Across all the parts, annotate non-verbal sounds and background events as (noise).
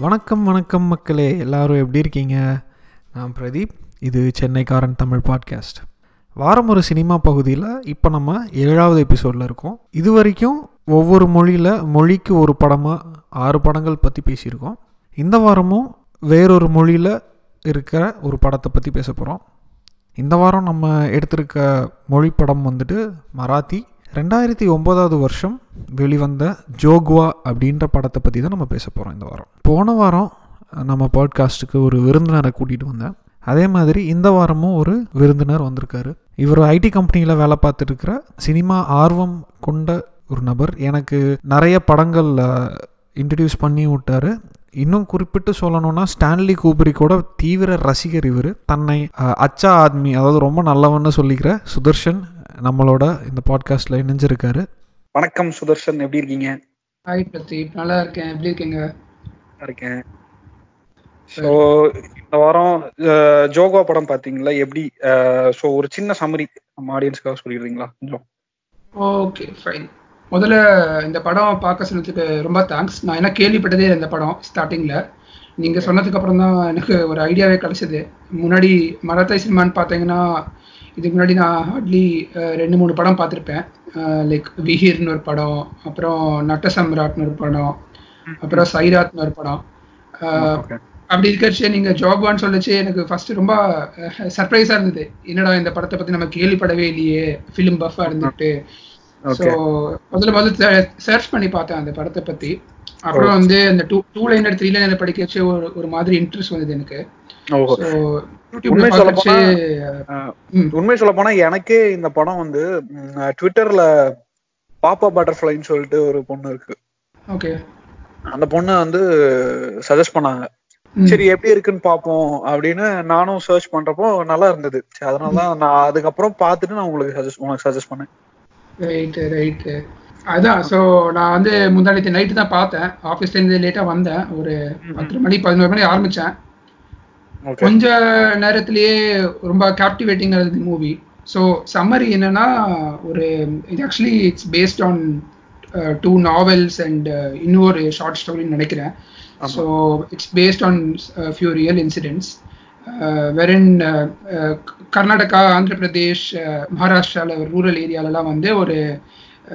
வணக்கம் வணக்கம் மக்களே. எல்லாரும் எப்படி இருக்கீங்க? நான் பிரதீப். இது சென்னைக்காரன் தமிழ் பாட்காஸ்ட் வாரம் ஒரு சினிமா பகுதியில் இப்போ நம்ம ஏழாவது எபிசோடில் இருக்கோம். இது வரைக்கும் ஒவ்வொரு மொழியில் மொழிக்கு ஒரு படமாக ஆறு படங்கள் பற்றி பேசியிருக்கோம். இந்த வாரமும் வேறொரு மொழியில் இருக்கிற ஒரு படத்தை பற்றி பேச போகிறோம் இந்த வாரம் நம்ம எடுத்திருக்க மொழி படம் வந்துட்டு மராத்தி. ரெண்டாயிரத்தி ஒம்போதாவது வருஷம் வெளிவந்த ஜோக்வா அப்படின்ற படத்தை பற்றி தான் நம்ம பேச போகிறோம் இந்த வாரம். போன வாரம் நம்ம பாட்காஸ்ட்டுக்கு ஒரு விருந்தினரை கூட்டிகிட்டு வந்தேன். அதே மாதிரி இந்த வாரமும் ஒரு விருந்தினர் வந்திருக்காரு. இவர் ஐடி கம்பெனியில் வேலை பார்த்துட்டுருக்கிற சினிமா ஆர்வம் கொண்ட ஒரு நபர். எனக்கு நிறைய படங்கள் இன்ட்ரடியூஸ் பண்ணி விட்டாரு. இன்னும் குறிப்பிட்டு சொல்லணும்னா ஸ்டான்லி கூபரிக்கோட தீவிர ரசிகர் இவர். தன்னை அச்சா ஆத்மி அதாவது ரொம்ப நல்லவன்னு சொல்லிக்கிற சுதர்ஷன் நம்மளோட இந்த பாட்காஸ்ட்டில் இணைஞ்சிருக்காரு. வணக்கம் சுதர்ஷன் எப்படி இருக்கீங்க? ஹாய் பிரதீப் நல்லா இருக்கேன். எப்படி இருக்கீங்க? இருக்கேன். ஸோ இந்த வாரம் ஜோகா படம் பாத்தீங்களா? எப்படி ஸோ ஒரு சின்ன சம்மரி நம்ம ஆடியன்ஸ்க்காக சொல்லிடுறீங்களா? கொஞ்சம். ஓகே ஃபைன் முதல்ல இந்த படம் பார்க்க சொன்னதுக்கு ரொம்ப தேங்க்ஸ் நான் என்ன கேள்விப்பட்டதே இல்லை இந்த படம் ஸ்டார்டிங்கில் நீங்கள் சொன்னதுக்கு அப்புறம் தான் எனக்கு ஒரு ஐடியாவே கிடைச்சது. முன்னாடி மராத்தாய் சினிமான்னு பார்த்தீங்கன்னா இதுக்கு முன்னாடி நான் ஹார்ட்லி ரெண்டு மூணு படம் பார்த்துருப்பேன். லைக் விஹீர்னு ஒரு படம் அப்புறம் நட்ட சம்ராட்னு ஒரு படம் அப்புறம் சைராத்னு ஒரு படம். அப்படி இருக்கிறச்சு நீங்க ஜாப்வான்னு சொல்லிச்சு எனக்கு ஃபர்ஸ்ட் ரொம்ப சர்ப்ரைஸா இருந்தது. என்னடா இந்த படத்தை பத்தி நம்ம கேள்விப்படவே இல்லையே ஃபிலிம் பஃபா இருந்துட்டு. ஸோ. முதல்ல முதல்ல சர்ச் பண்ணி பார்த்தேன் அந்த படத்தை பத்தி. அப்புறம் வந்து அந்த two two liner three liner படிக்க வச்சு ஒரு ஒரு மாதிரி இன்ட்ரெஸ்ட் வந்தது எனக்கு. உண்மை சொல்ல அஹ், உண்மை சொல்ல போனா எனக்கே இந்த படம் வந்து ட்விட்டர்ல பாப்பா பட்டர்ஃப்ளைன்னு சொல்லிட்டு ஒரு பொண்ணு இருக்கு. ஓகே. அந்த பொண்ணு வந்து சஜஸ்ட் பண்ணாங்க. சரி எப்படி இருக்குன்னு பாப்போம் அப்படின்னு நானும் சர்ச் பண்றப்போ நல்லா இருந்தது. அதனாலதான் நான் அதுக்கப்புறம் பார்த்துட்டு நான் உங்களுக்கு சஜஸ்ட் உனக்கு சஜஸ்ட் பண்ணேன். ரைட்டு ரைட்டு அதான் ஸோ நான் வந்து முந்தானத்து நைட்டு தான் பார்த்தேன். ஆஃபீஸ்லேருந்து லேட்டாக வந்தேன். ஒரு பத்து மணி பதினோரு மணி ஆரம்பித்தேன் கொஞ்ச நேரத்திலேயே ரொம்ப கேப்டிவேட்டிங்காக இருந்தது மூவி ஸோ சம்மரி என்னன்னா ஒரு இது actually it's based on two novels and இன்னொரு ஷார்ட் ஸ்டோரின்னு நினைக்கிறேன். So it's based on few real incidents வெரின் Karnataka Andhra Pradesh மகாராஷ்டிராவில் ரூரல் ஏரியாலலாம் வந்து ஒரு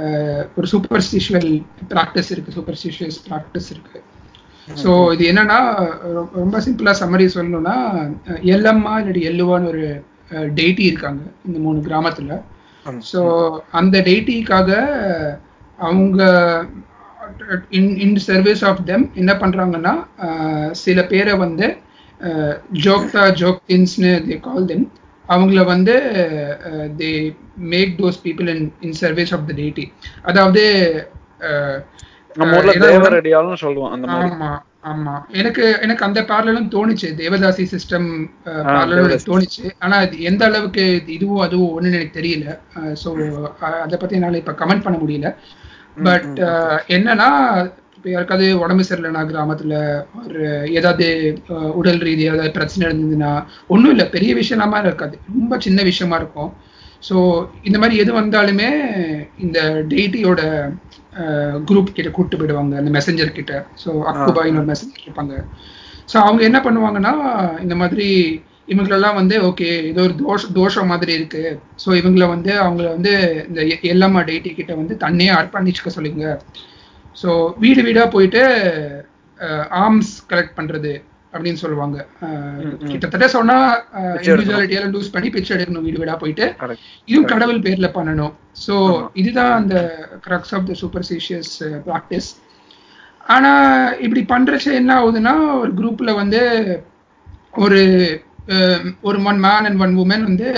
uh, ஒரு சூப்பர்ஸ்டிஷுவல் ப்ராக்டிஸ் இருக்கு. சூப்பர்ஸ்டிஷியஸ் ப்ராக்டிஸ் இருக்கு. ஸோ இது என்னன்னா ரொம்ப சிம்பிளா சம்மரி சொல்லணும்னா எல்லம்மா இல்லாட்டி எல்லுவான்னு ஒரு டெய்டி இருக்காங்க இந்த மூணு கிராமத்துல. ஸோ அந்த டெய்டிக்காக அவங்க in in service of them என்ன பண்றாங்கன்னா சில பேரை வந்து ஜோக்தா ஜோக்தின்ஸ்னு தே கால் தெம் அவங்கள வந்து they make those people in in service of the deity அதாவது நம்ம ஊர்ல ஏதாவது தேவரடியாலும் சொல்லுவோம் அந்த மாதிரி. ஆமா ஆமா. எனக்கு எனக்கு அந்த பார்லரும் தோணுச்சு. தேவதாசி சிஸ்டம் தோணுச்சு. ஆனா அது எந்த அளவுக்கு இது இதுவும் அதுவும் ஒண்ணுன்னு எனக்கு தெரியல. ஸோ அதை பத்தி என்னால இப்ப கமெண்ட் பண்ண முடியல. பட் என்னன்னா இப்போ யாருக்காவது உடம்பு சரியில்லைனா கிராமத்துல ஒரு ஏதாவது உடல் ரீதியாக ஏதாவது பிரச்சனை இருந்ததுன்னா ஒன்றும் இல்லை. பெரிய விஷயமா இருக்காது. ரொம்ப சின்ன விஷயமா இருக்கும். ஸோ இந்த மாதிரி எது வந்தாலுமே இந்த டெய்டியோட குரூப் கிட்ட கூப்பிட்டு போயிடுவாங்க அந்த மெசஞ்சர் கிட்ட. ஸோ அக்குபாயின்னு ஒரு மெசஞ்சர் இருப்பாங்க ஸோ அவங்க என்ன பண்ணுவாங்கன்னா இந்த மாதிரி இவங்களெல்லாம் வந்து ஓகே ஏதோ ஒரு தோஷ தோஷம் மாதிரி இருக்கு. ஸோ இவங்கள வந்து அவங்கள வந்து இந்த எ- எல்லம்மா டெய்டி கிட்ட வந்து தன்னையே அர்ப்பணிச்சுக்க சொல்லுங்க. ஸோ வீடு வீடா போயிட்டு ஆர்ம்ஸ் கலெக்ட் பண்றது. அப்படின்னு சொல்லுவாங்க. கிட்டத்தட்ட சொன்னா இண்டிவிஜுவாலிட்டியெல்லாம் லூஸ் பண்ணி பிச்சை எடுக்கணும் வீடு வீடா போயிட்டு. இதுவும் கடவுள் பேர்ல பண்ணணும். ஸோ இதுதான் அந்த crux of the superstitious practice ஆனா இப்படி பண்றச்ச என்ன ஆகுதுன்னா ஒரு குரூப்ல வந்து ஒரு ஒரு one man and one woman வந்து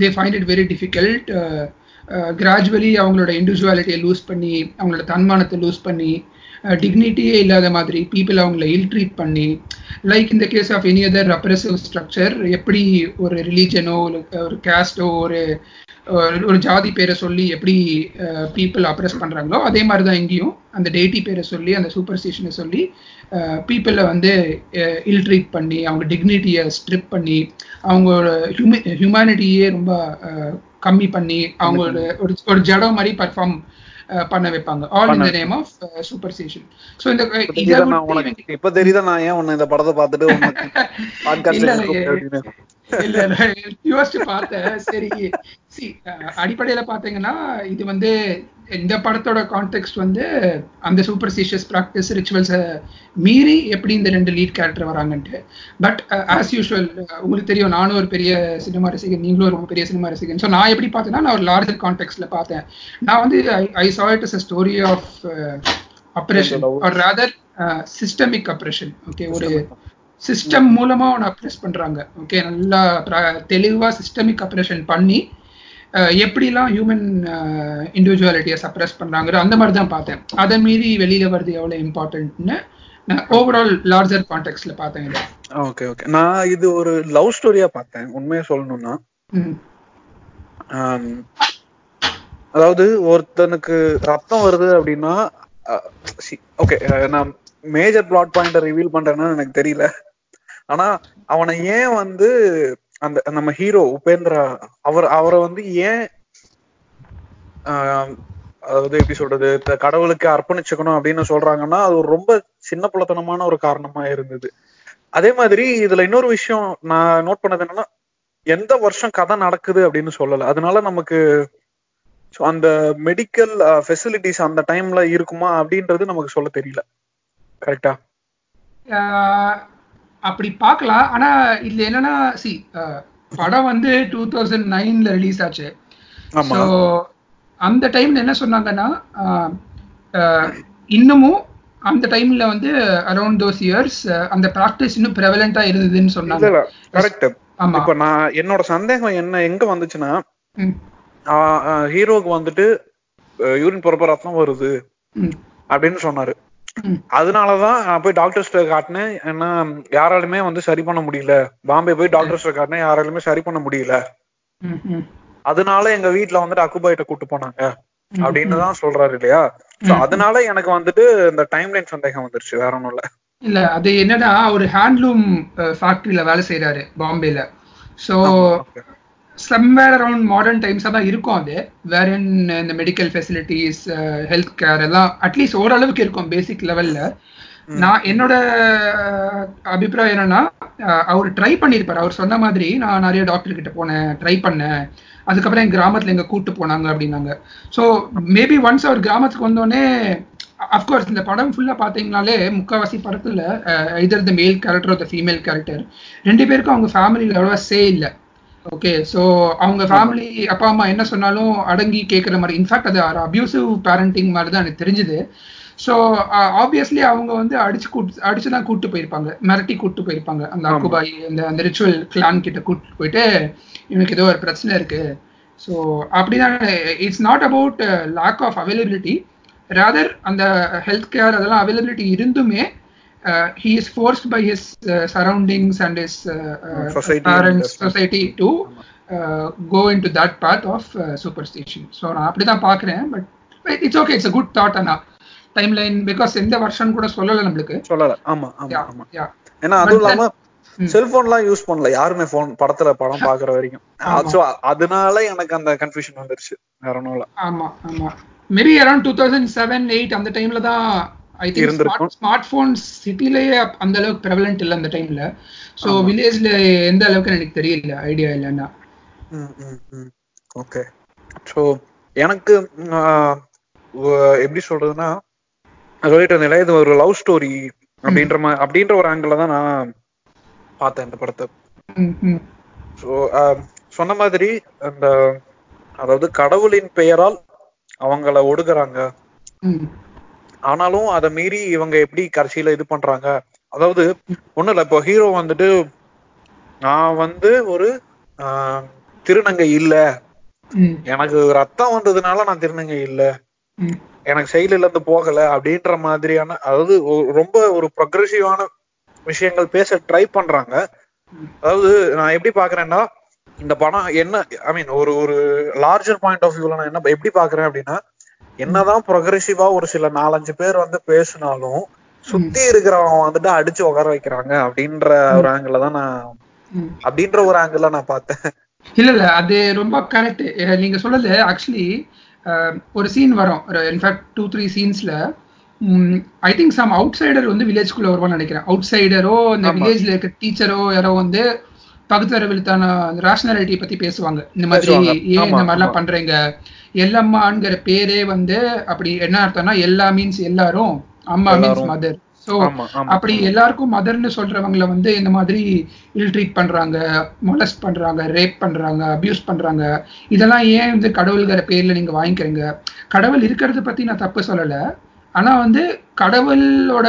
they find it very difficult gradually அவங்களோட இண்டிவிஜுவாலிட்டியை லூஸ் பண்ணி அவங்களோட தன்மானத்தை லூஸ் பண்ணி டிக்னிட்டியே இல்லாத மாதிரி பீப்புள் அவங்கள இல் ட்ரீட் பண்ணி லைக் இந்த case of any other repressive structure எப்படி ஒரு ரிலீஜனோ ஒரு கேஸ்டோ ஒரு ஒரு- ஜாதி பேரை சொல்லி எப்படி பீப்புள் அப்ரெஸ் பண்றாங்களோ அதே மாதிரி தான் இங்கேயும் அந்த டேட்டி பேரை சொல்லி அந்த சூப்பர்ஸ்டிஷனை சொல்லி பீப்புளை வந்து இல் ட்ரீட் பண்ணி அவங்க டிக்னிட்டியை ஸ்ட்ரிப் பண்ணி அவங்களோட ஹியூமி ஹியூமனிட்டியே ரொம்ப கம்மி பண்ணி அவங்களோட ஒரு ஒரு ஜடம் மாதிரி பர்ஃபார்ம் பண்ண வைப்பாங்க. All in the name of superstition so இந்த இப்ப தெரியுதா நான் ஏன் உன்னை இந்த படத்தை பார்த்துட்டு (laughs) இல்ல, இல்ல, யோசிச்சு பார்த்தேன். சரி. சி அடிப்படையில பாத்தீங்கன்னா இது வந்து இந்த படத்தோட கான்டெக்ட் வந்து அந்த சூப்பர்ஸ்டிஷியஸ் ப்ராக்டிஸ் ரிச்சுவல்ஸை மீறி எப்படி இந்த ரெண்டு லீட் கேரக்டர் வராங்கன்ட்டு. பட் ஆஸ் யூஷுவல் உங்களுக்கு தெரியும் நானும் ஒரு பெரிய சினிமா ரசிகன் நீங்களும் ஒரு பெரிய சினிமா ரசிகன். ஸோ நான் எப்படி பார்த்தேன்னா நான் ஒரு லார்ஜர் கான்டெக்ட்ல பார்த்தேன். நான் வந்து I saw it as a story of oppression or rather systemic oppression okay ஒரு சிஸ்டம் மூலமா அவனை அப்ரெஸ் பண்றாங்க. ஓகே நல்லா தெளிவா சிஸ்டமிக் அப்ரேஷன் பண்ணி எப்படிலாம் ஹியூமன் இண்டிவிஜுவாலிட்டியை சப்ரஸ் பண்றாங்க அந்த மாதிரி தான் பார்த்தேன். அதை மீறி வெளியில வருது எவ்வளவு இம்பார்ட்டன்ட்னு நான் ஓவரால் லார்ஜர் கான்டெக்ட்ல பார்த்தேன் ஓகே ஓகே நான் இது ஒரு லவ் ஸ்டோரியா பார்த்தேன். உண்மையை சொல்லணும்னா. அதாவது ஒருத்தனுக்கு ரத்தம் வருது அப்படின்னா ஓகே நான் மேஜர் பிளாட் பாயிண்ட ரிவீல் பண்றேன்னா எனக்கு தெரியல. ஆனா அவனை ஏன் வந்து அந்த நம்ம ஹீரோ உபேந்திரா அவர் அவரை வந்து ஏன் அதாவது எப்படி சொல்றது கடவுளுக்கு அர்ப்பணிச்சுக்கணும் அப்படின்னு சொல்றாங்கன்னா அது ஒரு ரொம்ப சின்ன புலத்தனமான ஒரு காரணமா இருந்தது. அதே மாதிரி இதுல இன்னொரு விஷயம் நான் நோட் பண்ணது என்னன்னா எந்த வருஷம் கதை நடக்குது அப்படின்னு சொல்லல. அதனால நமக்கு அந்த மெடிக்கல் ஃபெசிலிட்டிஸ் அந்த டைம்ல இருக்குமா அப்படின்றது நமக்கு சொல்ல தெரியல. கரெக்டா அப்படி பார்க்கலாம். ஆனா இதுல என்னன்னா சி படம் வந்து டூ தௌசண்ட் நைன்ல ரிலீஸ் ஆச்சு. ஸோ அந்த டைம்ல என்ன சொன்னாங்கன்னா இன்னமும் அந்த டைம்ல வந்து அரௌண்ட் தோஸ் இயர்ஸ் அந்த ப்ராக்டிஸ் இன்னும் ப்ரெவலண்டா இருந்ததுன்னு சொன்னாங்க. கரெக்ட் ஆமா. இப்ப நான் என்னோட சந்தேகம் என்ன எங்க வந்துச்சுன்னா ஹீரோக்கு வந்துட்டு யூரின் போறப்ப ரத்தம் வருது அப்படின்னு சொன்னாரு. அதனாலதான் நான் போய் டாக்டர்ஸ்ட காட்டினேன். ஏன்னா யாராலுமே வந்து சரி பண்ண முடியல. பாம்பே போய் டாக்டர்ஸ்ட காட்டினேன். யாராலுமே சரி பண்ண முடியல. அதனால எங்க வீட்ல வந்துட்டு அக்குபாயிட்ட கூட்டு போனாங்க. அப்படின்னு தான் சொல்றாரு இல்லையா? சோ அதனால எனக்கு வந்துட்டு இந்த டைம் லைன் சந்தேகம் வந்துருச்சு. வேற ஒண்ணும் இல்ல. இல்ல அது என்னன்னா ஒரு ஹேண்ட்லூம் ஃபேக்டரியில வேலை செய்யறாரு பாம்பேல. Okay. சம்வேர் அரௌண்ட் மாடர்ன் டைம்ஸாக தான் இருக்கும் அது வேற இந்த மெடிக்கல் ஃபெசிலிட்டிஸ் ஹெல்த் கேர் எல்லாம் அட்லீஸ்ட் ஓரளவுக்கு இருக்கும் பேசிக் லெவல்ல நான் என்னோட அஹ், அபிப்பிராயம் என்னன்னா அஹ், அவர் ட்ரை பண்ணியிருப்பார் அவர் சொன்ன மாதிரி நான் நிறைய டாக்டர் கிட்ட போனேன் ட்ரை பண்ணேன். அதுக்கப்புறம் என் கிராமத்துல எங்க கூட்டு போனாங்க அப்படின்னாங்க. ஸோ மேபி ஒன்ஸ் அவர் கிராமத்துக்கு வந்தோடனே அஃப்கோர்ஸ் இந்த படம் ஃபுல்லா பாத்தீங்கனாலே முக்காவாசி படத்துல இதர் த மேல் கேரக்டர் த ஃபீமேல் கேரக்டர் ரெண்டு பேருக்கும் அவங்க ஃபேமிலியில் அவ்வளோவா சே இல்லை. ஓகே ஸோ அவங்க ஃபேமிலி அப்பா அம்மா என்ன சொன்னாலும் அடங்கி கேட்குற மாதிரி இன்ஃபேக்ட் அது அபியூசிவ் பேரண்டிங் மாதிரி தான் எனக்கு தெரிஞ்சுது. ஸோ ஆப்வியஸ்லி அவங்க வந்து அடிச்சு கூட்டு அடிச்சு தான் கூட்டு போயிருப்பாங்க. மிரட்டி கூட்டு போயிருப்பாங்க. அந்த அக்குபாய் அந்த அந்த ரிச்சுவல் கிளான் கிட்ட கூட்டு போயிட்டு இவனுக்கு ஏதோ ஒரு பிரச்சனை இருக்கு. ஸோ அப்படிதான் it's not about lack of availability rather அந்த ஹெல்த் கேர் அதெல்லாம் அவைலபிலிட்டி இருந்துமே he is forced by his surroundings and his Society parents and- society to go into that path of superstition so நான் அப்படிதான் பார்க்குறேன் but it's okay it's a good thought Anna. Time line because எந்த வருஷம் கூட சொல்லலை நம்மளுக்கு. சொல்லல. ஆமா ஆமா ஆமா. ஏன்னா அதுவும் But இல்லாம செல்போன் எல்லாம் யூஸ் பண்ணல. யாருமே போன் படத்துல படம் (laughs) பாக்குற வரைக்கும். So, அதனால எனக்கு அந்த கன்ஃபியூஷன் வந்துருச்சு. வேற ஒண்ணும் இல்ல. ஆமா ஆமா. Maybe around two thousand seven eight அந்த டைம்ல தான் ஐ திங்க். ஸ்மார்ட் போன்ஸ் சிட்டிலேயே அந்த அளவுக்கு ப்ரெவலண்ட் இல்லை அந்த டைம்ல ஸோ வில்லேஜ்ல எந்த அளவுக்கு எனக்கு தெரியல ஐடியா இல்லைன்னா. ஓகே ஸோ எனக்கு எப்படி சொல்றதுன்னா சொல்லிட்டு இருந்தேன் இது ஒரு லவ் ஸ்டோரி அப்படின்ற மாதிரி அப்படின்ற ஒரு ஆங்கிள் தான் நான் பார்த்தேன் இந்த படத்தை. ஸோ சொன்ன மாதிரி அந்த அதாவது கடவுளின் பெயரால் அவங்கள ஒடுக்குறாங்க. ஆனாலும் அதை மீறி இவங்க எப்படி கடைசியில இது பண்றாங்க? அதாவது ஒண்ணும் இல்ல. இப்போ ஹீரோ வந்துட்டு நான் வந்து ஒரு ஆஹ், திருநங்கை இல்ல. எனக்கு ரத்தம் வந்ததுனால நான் திருநங்கை இல்ல. எனக்கு செயலில இருந்து போகல அப்படின்ற மாதிரியான அதாவது ரொம்ப ஒரு ப்ரொக்ரெசிவான விஷயங்கள் பேச ட்ரை பண்றாங்க. அதாவது நான் எப்படி பாக்குறேன்னா இந்த படம் என்ன ஐ மீன் ஒரு ஒரு லார்ஜர் பாயிண்ட் ஆஃப் வியூல நான் என்ன எப்படி பாக்குறேன் அப்படின்னா என்னதான் ப்ரொக்ரெசிவா ஒரு சில நாலஞ்சு பேர் வந்து பேசினாலும் சுத்தி இருக்கிறவங்க வந்துட்டு அடிச்சு உட்கார வைக்கிறாங்க அப்படின்ற ஒரு ஆங்கிள் தான் நான். அப்படின்ற ஒரு ஆங்கிள் நான் பார்த்தேன். இல்ல இல்ல அது ரொம்ப கரெக்ட் நீங்க சொல்றது ஆக்சுவலி ஒரு சீன் வரும். இன்ஃபேக்ட் டூ த்ரீ சீன்ஸ்ல I think some outsider வந்து வில்லேஜ்குள்ள வருவான்னு நினைக்கிறேன். அவுட் சைடரோ இந்த வில்லேஜ்ல இருக்க டீச்சரோ யாரோ வந்து பகுத்தறிவிலுத்தான ரேஷனாலிட்டி பத்தி பேசுவாங்க. இந்த மாதிரி ஏன் இந்த மாதிரிலாம் பண்றீங்க. எல்லம்மாங்கிற பேரே வந்து அப்படி என்ன அர்த்தம்னா எல்லா மீன்ஸ் எல்லாரும் அம்மா மீன்ஸ் மதர் ஸோ அப்படி எல்லாருக்கும் மதர்னு சொல்றவங்கள வந்து இந்த மாதிரி இல் ட்ரீட் பண்றாங்க மொலஸ்ட் பண்றாங்க ரேப் பண்றாங்க அபியூஸ் பண்றாங்க. இதெல்லாம் ஏன் வந்து கடவுள்கிற பேர்ல நீங்க வாங்கிக்கிறீங்க? கடவுள் இருக்கிறத பத்தி நான் தப்பு சொல்லல. ஆனா வந்து கடவுளோட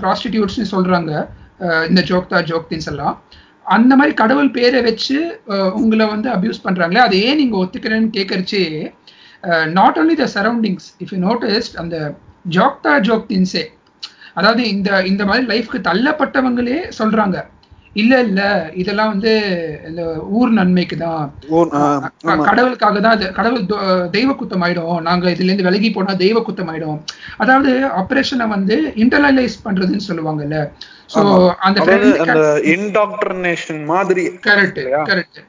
ப்ராஸ்டிடியூட்ஸ்னு சொல்றாங்க. இந்த ஜோக்தா ஜோக்தின்ஸ் எல்லாம். அந்த மாதிரி கடவுள் பேரை வச்சு உங்களை வந்து அபியூஸ் பண்றாங்களே அதை ஏன் நீங்க ஒத்துக்கிறேன்னு கேட்கறச்சே not only the surroundings if you noticed அந்த ஜோக்தா ஜோக்தின்ஸே அதாவது இந்த இந்த மாதிரி லைஃப்க்கு தள்ளப்பட்டவங்களே சொல்றாங்க. இல்ல இல்ல. இதெல்லாம் வந்து இந்த ஊர் நன்மைக்கு தான். கடவுளுக்காக தான் கடவுள் தெய்வ குத்தம் ஆயிடும் நாங்க இதுல இருந்து விலகி போனா தெய்வ குத்தம் ஆயிடும் அதாவது ஆபரேஷனை வந்து இன்டர்னலைஸ் பண்றதுன்னு சொல்லுவாங்கல்ல. சோ அந்த இன்டாக்டர்னேஷன் மாதிரி கரெக்ட் கரெக்ட்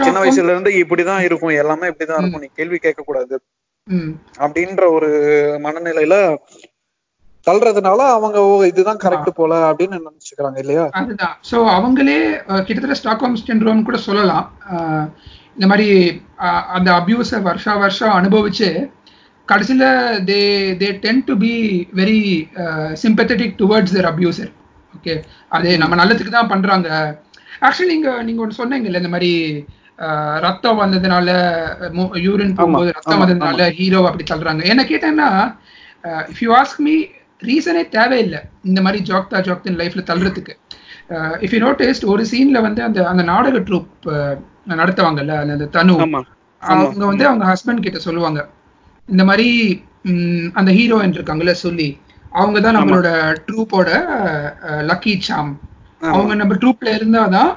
சின்ன வயசுல இருந்து இப்படிதான் இருக்கும். எல்லாமே இப்படிதான் இருக்கும். நீ கேள்வி கேட்க கூடாது அப்படின்ற ஒரு மனநிலையில தள்ளுறதுனால அவங்க இதுதான் கரெக்ட் போல அப்படின்னு நினைச்சுக்கிறாங்க இல்லையா? அதுதான். சோ அவங்களே கிட்டத்தட்ட ஸ்டாக்ஹோம் சிண்ட்ரோம் கூட சொல்லலாம். இந்த மாதிரி அந்த அபியூஸ வருஷா வருஷம் அனுபவிச்சு கடைசியில they they tend to be very sympathetic towards their abuser okay அது நம்ம நல்லதுக்கு தான் பண்றாங்க. ஆக்சுவலி நீங்க நீங்க ஒன்று சொன்னீங்கல்ல இந்த மாதிரி ரத்தம் வந்ததுனால யூரின் போகும்போது ரத்தம் வந்ததுனால ஹீரோ அப்படி தள்ளுறாங்க. என்ன கேட்டேன்னா இஃப் யூ ஆஸ்க் மீ ரீசனே தேவையில்லை. இந்த மாதிரி ஜோக்தா ஜோக்தின் லைஃப்ல தள்ளுறதுக்கு. இஃப் யூ நோட்டிஸ்ட் ஒரு சீன்ல வந்து அந்த அந்த நாடக ட்ரூப் நடத்துவாங்கல்ல அந்த தனு. அவங்க வந்து அவங்க ஹஸ்பண்ட் கிட்ட சொல்லுவாங்க. இந்த மாதிரி அந்த ஹீரோயின் இருக்காங்கல்ல சொல்லி. அவங்க தான் நம்மளோட ட்ரூப்போட லக்கி சாம் அவங்க நம்ம ட்ரூப்ல இருந்தாதான்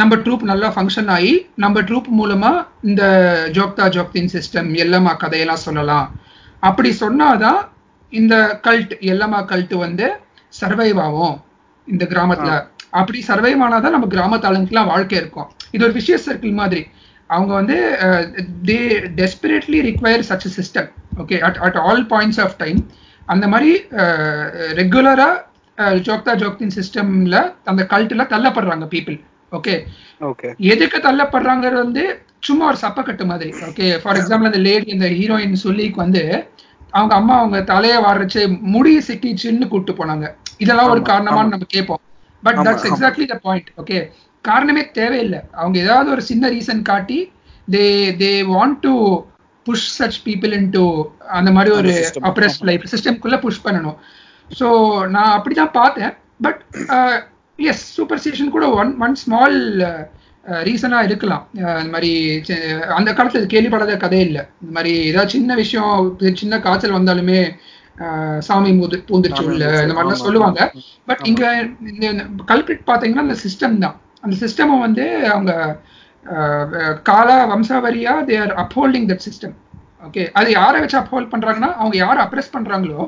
நம்ம ட்ரூப் நல்லா ஃபங்க்ஷன் ஆகி நம்ம ட்ரூப் மூலமா இந்த ஜோக்தா ஜோக்தின் சிஸ்டம் எல்லாமா கதையெல்லாம் சொல்லலாம். அப்படி சொன்னாதான் இந்த கல்ட் எல்லாமா கல்ட் வந்து சர்வைவ் ஆகும் இந்த கிராமத்துல. அப்படி சர்வைவ் ஆனாதான் நம்ம கிராமத்து ஆளுங்களுக்குலாம் வாழ்க்கை இருக்கும். இது ஒரு விஷய சர்க்கிள் மாதிரி. அவங்க வந்து they desperately require such system okay at at all points of time அந்த மாதிரி ரெகுலரா ஜோக்தா ஜோக்தின் சிஸ்டம்ல அந்த கல்ட்டுல தள்ளப்படுறாங்க பீப்புள் ஓகே ஓகே எதுக்கு தள்ளப்படுறாங்க வந்து சும்மா ஒரு சப்பக்கட்டு மாதிரி ஓகே ஃபார் எக்ஸாம்பிள் அந்த லேடி இந்த ஹீரோயின் சொல்லிக்கு வந்து அவங்க அம்மா அவங்க தலைய வாரச்சு முடி சிக்கிச்சுன்னு கூப்பிட்டு போனாங்க. இதெல்லாம் ஒரு காரணமான்னு நம்ம கேட்போம். But that's exactly the point okay காரணமே தேவையில்லை. அவங்க ஏதாவது ஒரு சின்ன ரீசன் காட்டி they they want to push such people into அந்த மாதிரி ஒரு அப்ரஸ் லைஃப் சிஸ்டம்குள்ள புஷ் பண்ணணும். ஸோ நான் அப்படிதான் பார்த்தேன். பட் எஸ் சூப்பர்ஸ்டிஷன் கூட ஒன் ஒன் ஸ்மால் ரீசனா இருக்கலாம். இந்த மாதிரி அந்த காலத்துல கேள்விப்படாத கதை இல்லை. இந்த மாதிரி ஏதாவது சின்ன விஷயம் சின்ன காய்ச்சல் வந்தாலுமே சாமி மூது பூந்துருச்சு உள்ள இந்த மாதிரிலாம் சொல்லுவாங்க. பட் இங்க கல்பிரிட் பாத்தீங்கன்னா அந்த சிஸ்டம் தான். அந்த சிஸ்டம் வந்து அவங்க கால வம்சாவரியா they are upholding that system okay அது யாரை வச்சு அப்ஹோல்ட் பண்றாங்கன்னா அவங்க யாரை அப்ரெஸ் பண்றாங்களோ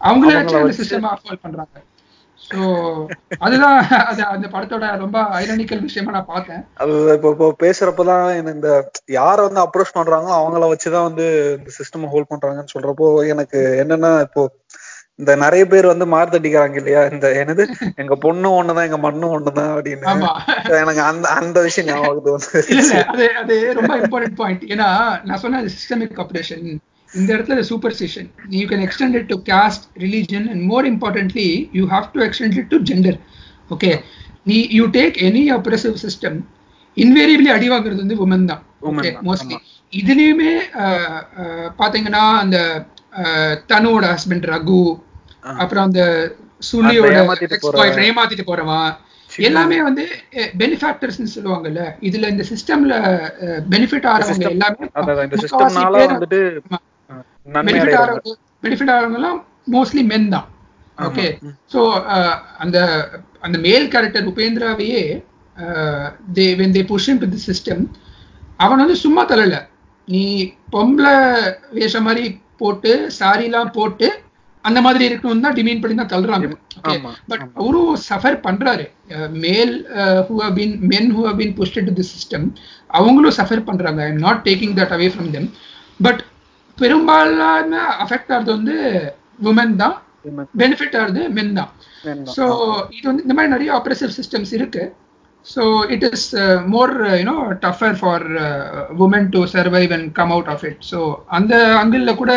அவங்கள வச்சு அந்த சிஸ்டம் அப்ஹோல்ட் பண்றாங்க. ஸோ அதுதான் அது அந்த படத்தோட ரொம்ப ஐரனிக்கல் விஷயமா நான் பார்த்தேன். அது இப்போ இப்போ பேசுறப்பதான் எனக்கு இந்த யார வந்து அப்ரோச் பண்றாங்களோ அவங்கள வச்சுதான் வந்து இந்த சிஸ்டம் ஹோல்ட் பண்றாங்கன்னு சொல்றப்போ எனக்கு என்னன்னா இப்போ இந்த நிறைய பேர் வந்து மார்த்தடிக்கிறாங்க இல்லையா? இந்த என்னது? எங்க பொண்ணு ஒண்ணுதான் எங்க மண்ணும் ஒண்ணுதான் அப்படின்னு. எனக்கு அந்த அந்த விஷயம் ஞாபகம் வந்து அது அது ரொம்ப இம்பார்ட்டன்ட் பாயிண்ட் ஏன்னா நான் சொன்ன சிஸ்டமிக் ஆப்ரேஷன் இந்த இடத்துல superstition you can extend it to caste religion and more importantly you have to extend it to gender okay நீ you take any oppressive system invariably அடி வாங்குறது வந்து உமன் தான். ஓகே மோஸ்ட்லி இதுலயுமே பாத்தீங்கன்னா அந்த தனுவோட ஹஸ்பண்ட் ரகு அப்புறம் அந்த சுனியோட ஏமாத்திட்டு போறவன். எல்லாமே வந்து பெனிஃபேக்டர்ஸ் சொல்லுவாங்கல்ல இதுல இந்த சிஸ்டம்ல பெனிஃபிட் ஆறவங்க எல்லாமே பெனிஃபிட் எல்லாம் மோஸ்ட்லி மென் தான். ஓகே சோ அந்த அந்த male character உபேந்திராவையே they when they push into the system அவன் வந்து சும்மா தள்ளல. நீ பொம்பளை வேஷம் மாதிரி போட்டு சாரிலாம் போட்டு அந்த மாதிரி இருக்கணும் தான் டிமீன் பண்ணி தான் தள்ளுறாங்க. பட் அவரும் சஃபர் பண்றாரு. Male who been men who been pushed to the system அவங்களும் சஃபர் பண்றாங்க. I am not taking that away from them but பெரும்பாலான அஃபெக்ட் ஆகிறது வந்து உமன் தான். பெனிஃபிட் ஆகிறது மென் தான். ஸோ இது வந்து இந்த மாதிரி நிறைய ஆப்ரேசிவ் சிஸ்டம்ஸ் இருக்கு. So it is more you know tougher for women to survive and come out of it so அந்த அங்கிளில் கூட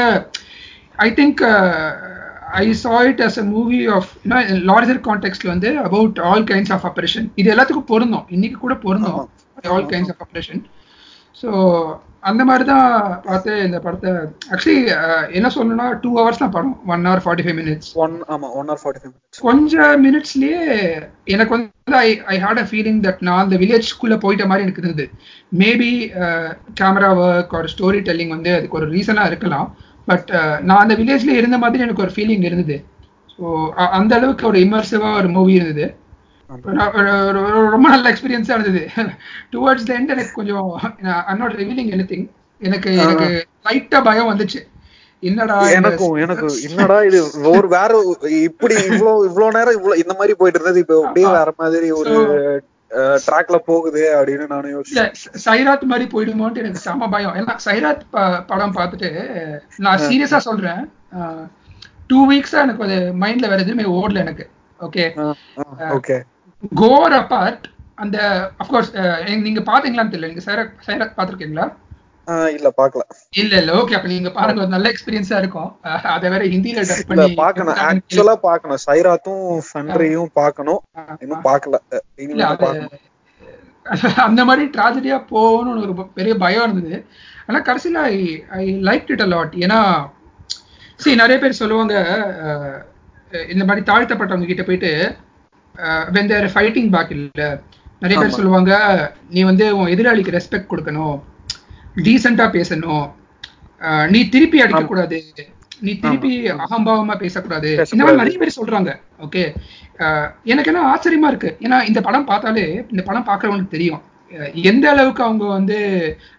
I think I saw it as a movie of you know larger கான்டெக்ட்ல வந்து about all kinds of oppression இது எல்லாத்துக்கும் பொருந்தும். இன்னைக்கு கூட பொருந்தும். All kinds of oppression so அந்த மாதிரி தான் பார்த்து இந்த படத்தை. ஆக்சுவலி என்ன சொல்லணும்னா டூ ஹவர்ஸ் தான் படம். One hour forty five minutes one ஆமா one hour forty five minutes கொஞ்சம் மினிட்ஸ்லயே எனக்கு வந்து I I had a feeling that நான் அந்த வில்லேஜ்குள்ள போயிட்ட மாதிரி எனக்கு இருந்தது. மேபி கேமரா ஒர்க் ஒரு ஸ்டோரி டெல்லிங் வந்து அதுக்கு ஒரு ரீசனா இருக்கலாம். பட் நான் அந்த வில்லேஜ்ல இருந்த மாதிரி எனக்கு ஒரு ஃபீலிங் இருந்தது. ஸோ அந்த அளவுக்கு ஒரு இமர்சிவா ஒரு மூவி இருந்தது. ரொம்ப நல்ல எக்ஸ்பீரியன்ஸா இருந்தது. டுவர்ட்ஸ் த எண்ட் எனக்கு கொஞ்சம் I'm not revealing anything எனக்கு எனக்கு லைட்டா பயம் வந்துச்சு. என்னடா எனக்கும் எனக்கு என்னடா இது? ஒரு வேற இப்படி இவ்வளவு இவ்வளவு நேரம் இவ்வளவு இந்த மாதிரி போயிட்டு இருந்தது. இப்ப அப்படியே வேற மாதிரி ஒரு ட்ராக்ல போகுது அப்படின்னு நானும் யோசிச்சேன். சைராத் மாதிரி போயிடுமோன்ட்டு எனக்கு செம பயம். ஏன்னா சைராத் படம் பார்த்துட்டு நான் சீரியஸா சொல்றேன். டூ வீக்ஸா எனக்கு அது மைண்ட்ல வேற எதுவுமே ஓடல எனக்கு. ஓகே ஓகே கோர் அப்பார்ட் அந்த அப்கோர்ஸ் நீங்க பாத்தீங்களான்னு தெரியல. நீங்க சைராத் சைராத் பாத்திருக்கீங்களா? இல்ல பாக்கல. இல்ல இல்ல ஓகே அப்ப நீங்க பாருங்க. ஒரு நல்ல எக்ஸ்பீரியன்ஸா இருக்கும். அத வேற ஹிந்தில டப் பண்ணி பாக்கணும். ஆக்சுவலா பாக்கணும். சைராத்தும் சன்ரையும் பாக்கணும். இன்னும் பாக்கல. அந்த மாதிரி ட்ராஜடியா போகணும்னு ஒரு பெரிய பயம் இருந்தது. ஆனா கடைசியில I I like it a lot ஏன்னா சரி நிறைய பேர் சொல்லுவாங்க இந்த மாதிரி தாழ்த்தப்பட்டவங்க கிட்ட போயிட்டு வென் தேர் ஃபைட்டிங் பேக் இல்ல. நிறைய பேர் சொல்லுவாங்க நீ வந்து உன் எதிராளிக்கு ரெஸ்பெக்ட் கொடுக்கணும். டீசெண்டா பேசணும். நீ திருப்பி அடிக்க கூடாது நீ திருப்பி அகம்பாவமா பேசக்கூடாது. இந்த மாதிரி நிறைய பேர் சொல்றாங்க. ஓகே எனக்கு என்ன ஆச்சரியமா இருக்கு. ஏன்னா இந்த படம் பார்த்தாலே இந்த படம் பாக்குறவங்களுக்கு தெரியும். எந்த அளவுக்கு அவங்க வந்து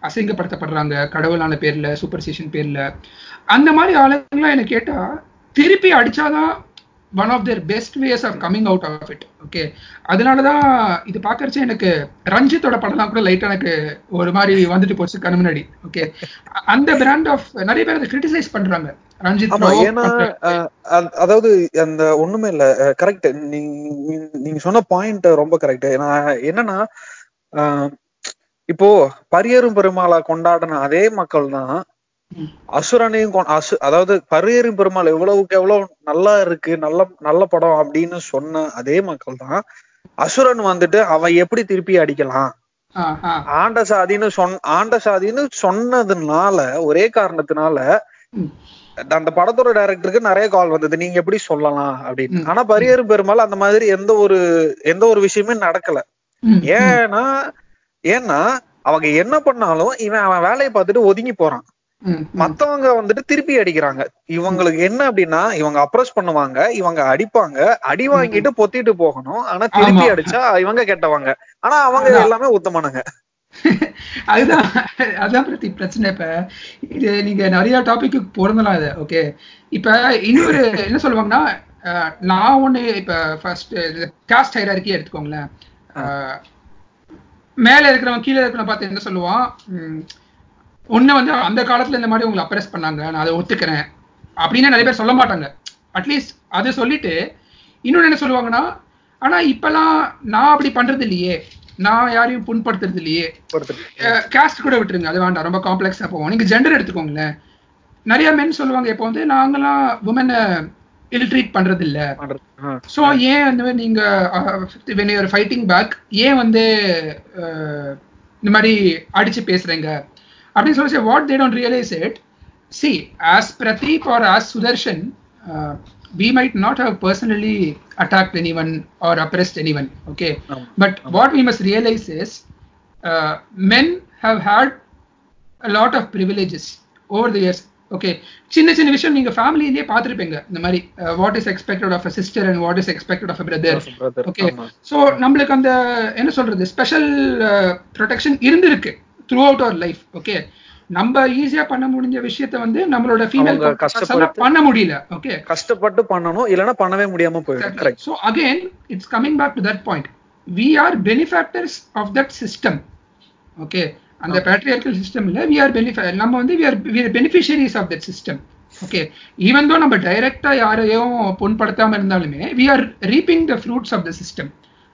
அசிங்கப்படுத்தப்படுறாங்க கடவுளான பேர்ல சூப்பர்ஸ்டிஷன் பேர்ல. அந்த மாதிரி ஆளுங்களாம் என்ன கேட்டா திருப்பி அடிச்சாதான் one of their best ways of coming out of it okay அதனாலதான் இது பாக்கறச்சு எனக்கு ரஞ்சித்தோட படம்லாம் கூட லைட்டா எனக்கு ஒரு மாதிரி வந்துட்டு போச்சு கண்ணு முன்னாடி ஓகே அந்த பிராண்ட் ஆஃப் நிறைய பேர் அதை கிரிட்டிசைஸ் பண்றாங்க. ரஞ்சித் ஏன்னா அதாவது அந்த ஒண்ணுமே இல்ல கரெக்ட் நீங்க சொன்ன பாயிண்ட் ரொம்ப கரெக்ட் என்னன்னா இப்போ பரியரும் பெருமாளா கொண்டாடின அதே மக்கள் தான் அசுரனையும் அசு அதாவது பரியரும் பெருமாள் எவ்வளவுக்கு எவ்வளவு நல்லா இருக்கு நல்ல நல்ல படம் அப்படின்னு சொன்ன அதே மக்கள் தான். அசுரன் வந்துட்டு அவன் எப்படி திருப்பி அடிக்கலாம்? ஆண்ட சாதின்னு சொன் ஆண்ட சாதின்னு சொன்னதுனால ஒரே காரணத்தினால அந்த படத்தோட டைரக்டருக்கு நிறைய கால் வந்தது. நீங்க எப்படி சொல்லலாம் அப்படின்னு. ஆனா பரியரும் பெருமாள் அந்த மாதிரி எந்த ஒரு எந்த ஒரு விஷயமே நடக்கல. ஏன்னா ஏன்னா அவங்க என்ன பண்ணாலும் இவன் அவன் வேலையை பார்த்துட்டு ஒதுங்கி போறான். மத்தவங்க வந்துட்டு திருப்பி அடிக்கிறாங்க. இவங்களுக்கு என்ன அப்படின்னா இவங்க அப்ரோச் பண்ணுவாங்க இவங்க அடிப்பாங்க அடி வாங்கிட்டு பொத்திட்டு போகணும். ஆனா திருப்பி அடிச்சா இவங்க கெட்டவங்க. ஆனா அவங்க எல்லாமே உத்தமானங்க. (laughs) அதுதான் அதுதான் பிரதி பிரச்சனை இப்ப. இது நீங்க நிறைய டாபிக் பொருந்தலாம் இது ஓகே இப்ப இன்னொரு (laughs) என்ன சொல்லுவாங்கன்னா நான் ஒண்ணு இப்ப ஃபர்ஸ்ட் காஸ்ட் ஹைரார்கி எடுத்துக்கோங்களேன். மேல இருக்கிறவன் கீழே இருக்கிறவன் பார்த்து என்ன சொல்லுவான்? ஒண்ணு வந்து அந்த காலத்துல இந்த மாதிரி உங்களை அப்ரெஸ் பண்ணாங்க நான் அதை ஒத்துக்கிறேன் அப்படின்னு நிறைய பேர் சொல்ல மாட்டாங்க. அட்லீஸ்ட் அதை சொல்லிட்டு இன்னொன்னு என்ன சொல்லுவாங்கன்னா ஆனா இப்பெல்லாம் நான் அப்படி பண்றது இல்லையே. நான் யாரையும் புண்படுத்துறது இல்லையே. கேஸ்ட் கூட விட்டுருங்க அது வேண்டாம் ரொம்ப காம்ப்ளெக்ஸா போவோம். நீங்க ஜெண்டர் எடுத்துக்கோங்களேன். நிறைய மென் சொல்லுவாங்க இப்போ வந்து நாங்கெல்லாம் உமனை இல்ட்ரீட் பண்றது இல்ல. ஸோ ஏன் வந்து நீங்க வென் யூர் ஃபைட்டிங் பேக் ஏன் வந்து இந்த மாதிரி அடிச்சு பேசுறீங்க? அப்படின்னு சொல்லி what they don't realise it see as Pradeep or as Sudharshan we might not have personally attacked anyone or oppressed anyone okay um, but um, what we must realize is uh, men have had a lot of privileges over the years okay சின்ன சின்ன விஷயம் நீங்க ஃபேமிலியிலேயே பார்த்துருப்பீங்க இந்த மாதிரி what is expected of a sister and what is expected of a brother okay so நம்மளுக்கு அந்த என்ன சொல்றது ஸ்பெஷல் ப்ரொடெக்ஷன் இருந்திருக்கு throughout our life okay நம்ம ஈஸியா பண்ண முடிஞ்ச விஷயத்த வந்து நம்மளோட ஃபீமேல் பண்ண முடியல ஓகே கஷ்டப்பட்டு பண்ணணும் இல்லனா பண்ணவே முடியாம போயிடும். So again it's coming back to that point we are benefactors of that system okay அந்த பேட்ரியார்கல் சிஸ்டம்ல வி ஆர் பெனிஃபி நம்ம வந்து we are we are beneficiaries of that system okay even though நம்ம டைரக்டா யாரையும் புண்படுத்தாம இருந்தாலுமே we are reaping the fruits of the system.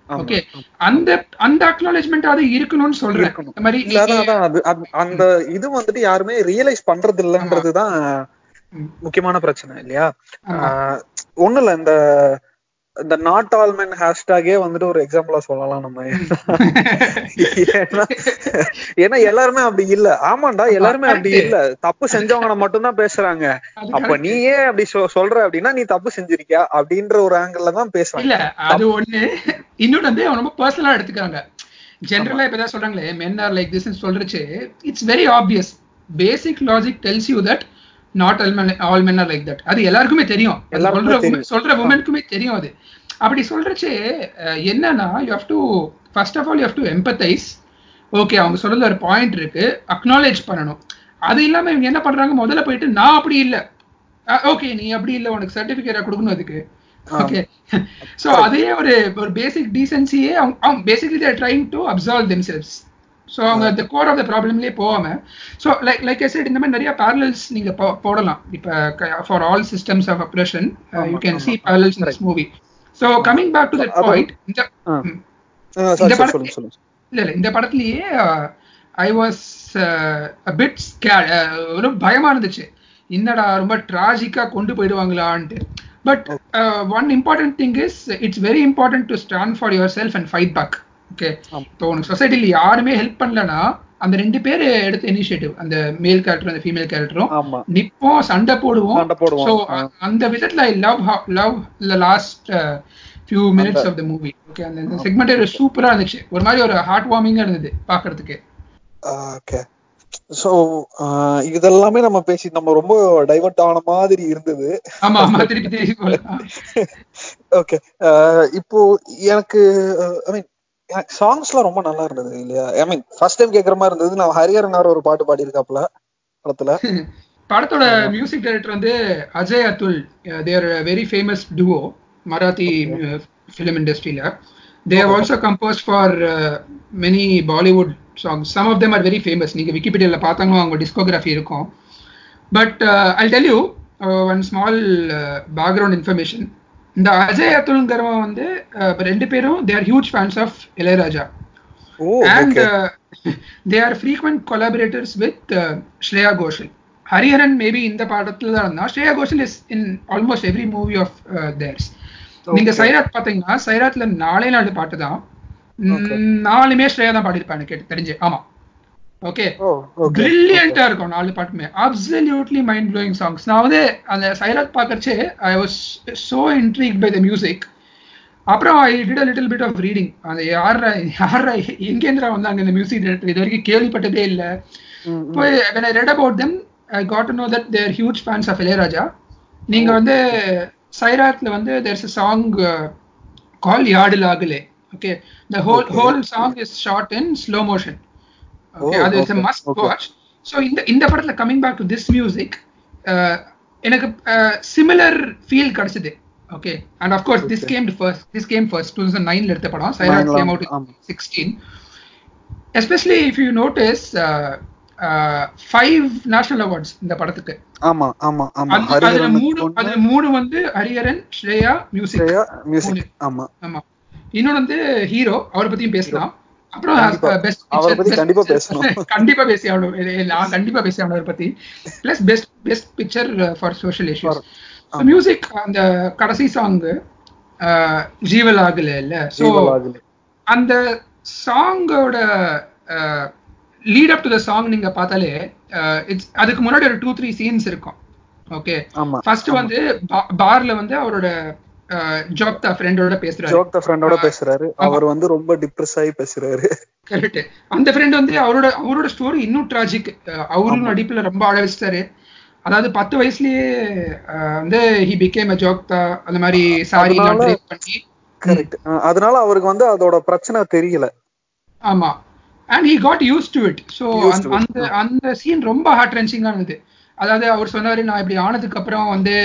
Okay அந்த அந்த அக்னாலேஜ்மெண்ட் அது இருக்கணும்னு சொல்றேன். இந்த மாதிரி அந்த- இது வந்துட்டு யாருமே ரியலைஸ் பண்றது இல்லன்றதுதான். முக்கியமான பிரச்சனை இல்லையா? ஒண்ணும் இல்ல இந்த இந்த நாட் ஆல் மென் ஹேஷ்டாகே வந்துட்டு ஒரு எக்ஸாம்பிளா சொல்லலாம் நம்ம. ஏன்னா எல்லாருமே அப்படி இல்ல. ஆமாண்டா எல்லாருமே அப்படி. இல்ல. தப்பு செஞ்சவங்க மட்டும்தான் பேசுறாங்க. அப்ப correct. நீயே அப்படி சொல்ற அப்படின்னா நீ தப்பு செஞ்சிருக்கியா அப்படின்ற ஒரு ஆங்கிள் தான் பேசுறாங்க. இல்ல அது ஒண்ணு. இன்னொன்னு வந்து ரொம்ப பர்சனலா எடுத்துக்கிறாங்க. ஜென்ரலா இப்ப ஏதாவது சொல்றாங்களே men are like this சொல்றச்சு it's very obvious basic logic tells you that not all men all men are like that அது எல்லாருக்குமே தெரியும். சொல்ற சொல்ற உமனுக்குமே தெரியும் அது. அப்படி சொல்றச்சு என்னன்னா you have to first of all you have to empathise okay அவங்க சொல்றதுல ஒரு பாயிண்ட் இருக்கு. அக்னாலேஜ் பண்ணணும். அது இல்லாம இவங்க என்ன பண்றாங்க? முதல்ல போயிட்டு நான் அப்படி இல்ல. ஓகே நீ அப்படி இல்ல உனக்கு சர்டிபிகேட் கொடுக்கணும் அதுக்கு. ஓகே சோ அதே ஒரு ஒரு பேசிக் டீசென்சியே அவங்க basically they're trying to absolve themselves so அவங்க அந்த கோர் ஆஃப் த ப்ராப்ளம்லேயே போகாம so like like I said இந்த மாதிரி நிறைய பேரலல்ஸ் நீங்க போடலாம். இப்போ for all systems of oppression you can see parallels in this movie so coming back to that. Point இந்த இந்த படத்துல- இல்ல இல்ல இந்த படத்துலயே ஐ வாஸ் பிட் ஸ்கேட் ஒரு பயமா இருந்துச்சு. என்னடா ரொம்ப டிராஜிக்கா கொண்டு போயிடுவாங்களான்ட்டு. But one important thing is it's very important to stand for yourself and fight back okay. இப்போ உனக்கு சொசைட்டில யாருமே ஹெல்ப் பண்ணலனா அந்த ரெண்டு பேர் எடுத்த இனிஷியேட்டிவ் அந்த மேல் கேரக்டரும் அந்த ஃபீமேல் கேரக்டரும் நிப்போம் சண்டை போடுவோம். ஆ. அந்த விதத்துல I love love last few minutes of the movie okay அந்த செக்மெண்ட் சூப்பரா இருந்துச்சு. ஒரு மாதிரி ஒரு ஹார்ட் வார்மிங்கா இருந்தது பாக்குறதுக்கு ஓகே சோ இதெல்லாமே நம்ம பேசி நம்ம ரொம்ப டைவர்ட் ஆன மாதிரி இருந்தது. ஓகே (laughs) இப்போ எனக்கு ஐ மீன் எனக்கு சாங்ஸ்லாம் ரொம்ப நல்லா இருந்தது இல்லையா? ஐ மீன் ஃபர்ஸ்ட் டைம் கேக்குற மாதிரி இருந்தது. நான் ஹரிஹரன் ஒரு பாட்டு பாடியிருக்காப்ல படத்துல. (laughs) படத்தோட மியூசிக் டைரக்டர் வந்து Ajay Atul they're very famous duo Marathi film இண்டஸ்ட்ரியில they have also compose for many Bollywood songs some of them are very famous நீங்க விக்கிபீடியால பார்த்தாங்கன்னா அவங்க டிஸ்கோகிராஃபி இருக்கும். But I tell you one small background information இந்த அஜய் அதுல்ங்கிறவன் வந்து uh, ரெண்டு பேரும் they are huge fans of Ilaiyaraaja. they are frequent collaborators with uh, Shreya Ghoshal. Hariharan maybe இந்த படத்துல தான் இருந்தா Shreya Ghoshal is in almost every movie of theirs நீங்க. சைராத் பாத்தீங்கன்னா சைராத்ல நாலே நாலு பாட்டு தான். நாலுமே ஸ்ரேயா தான் பாடியிருப்பாங்க கேட்டு தெரிஞ்சு. ஆமா. ஓகே பிரில்லியண்டா இருக்கும் நாலு பாட்டுமே. அப்சல்யூட்லி மைண்ட் ப்ளோயிங் சாங்ஸ் நான் வந்து அந்த Sairat பார்க்கறச்சே I was so intrigued by the music அப்புறம் I did a little bit of reading அந்த யார யார எங்கேந்திரா வந்தாங்க இந்த மியூசிக் டைரக்டர் இது வரைக்கும் கேள்விப்பட்டதே இல்ல. போய் read about them I got to know that they are huge fans of Ilaiyaraaja. நீங்க வந்து சைராத்ல வந்து a song uh, called Yad Lagla okay the whole Okay. whole song is shot in slow Oh, அது இந்த இந்த படத்துல coming back to this music uh, எனக்கு similar feel கிடைச்சது. Okay and of course this Okay. Came first this came first two thousand நைன்ல எடுத்த படம். Nine came out. Sixteen especially if you notice five national awards இந்த படத்துக்கு. ஆமா ஆமா ஆமா. அதுல மூணு அதுல மூணு வந்து ஹரிஹரன் ஸ்ரேயா மியூசிக் மியூசிக் ஆமா. ஆமா. இன்னொன்னு வந்து ஹீரோ அவரை பத்தியும் பேசலாம். கண்டிப்பா. பெஸ்ட் அவரை பத்தி கண்டிப்பா பேசணும். (laughs) கண்டிப்பா பேசி ஆகணும் இது- இது நான் கண்டிப்பா பேசி ஆகணும் அவரை பத்தி plus best best picture for social issues ஆமா. மியூசிக் அந்த கடைசி சாங் ஜீவல் ஆகல இல்ல சோ. அந்த சாங்கோட lead up to the song நீங்க பார்த்தாலே இட்ஸ் அதுக்கு முன்னாடி ஒரு டூ த்ரீ சீன்ஸ் இருக்கும் ஓகே ஃபர்ஸ்ட் வந்து பார்ல வந்து அவரோட ஜோக்தா ஃப்ரெண்டோட பேசுறாரு. ஜோக் த ஃப்ரெண்டோட பேசுறாரு. அவர் வந்து ரொம்ப டிப்ரெஸ் ஆகி பேசுறாரு. கரெக்ட் அந்த ஃப்ரெண்ட் வந்து அவரோட அவரோட ஸ்டோரி இன்னும் ட்ராஜிக் அவரும் நடிப்புல ரொம்ப அழ வச்சிட்டாரு. அதாவது பத்து வயசுலயே வந்து ஹி பிகேம் அ ஜோக்தா அந்த மாதிரி சாரி பண்ணி. கரெக்ட் அதனால அவருக்கு வந்து அதோட பிரச்சனை தெரியல. ஆமா. And he got used to it so Used to it, அந்த அந்த சீன் ரொம்ப ஹார்ட் ரென்சிங்கா இருந்தது அதாவது அவர் சொன்னாரு நான் இப்படி ஆனதுக்கு அப்புறம் வந்து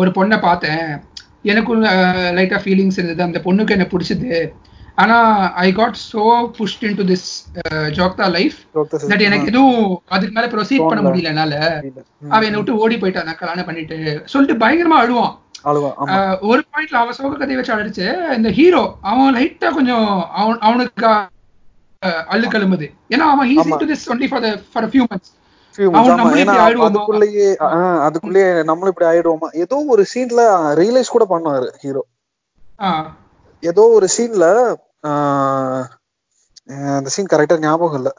ஒரு பொண்ணை பார்த்தேன். எனக்கும் லைட்டா ஃபீலிங்ஸ் இருந்தது. அந்த பொண்ணுக்கு என்ன பிடிச்சது? ஆனா I got so pushed into this ஜோக்தா life. That எனக்கு எதுவும் அதுக்கு மேல ப்ரொசீட் பண்ண. முடியல என்னால. அவன் என்னை விட்டு ஓடி போயிட்டான் நான் கல்யாணம் பண்ணிட்டு. சொல்லிட்டு பயங்கரமா அழுவான். ஒரு பாயிண்ட்ல அவன் சோக கதையை வச்சு அடிச்சு இந்த ஹீரோ அவன் லைட்டா கொஞ்சம் அவன் அவனுக்கு அள்ளு கழும்புது ஏன்னா அவன் ஈஸி ஆமா. To this only for for few months அதுக்குள்ளேயே அதுக்குள்ளேயே நம்மளும் இப்படி ஆயிடுவோமா? ஏதோ ஒரு சீன்ல ரியலைஸ் கூட பண்ணாரு ஹீரோ ஏதோ ஒரு சீன்ல அந்த சீன் கரெக்டா ஞாபகம் இல்ல.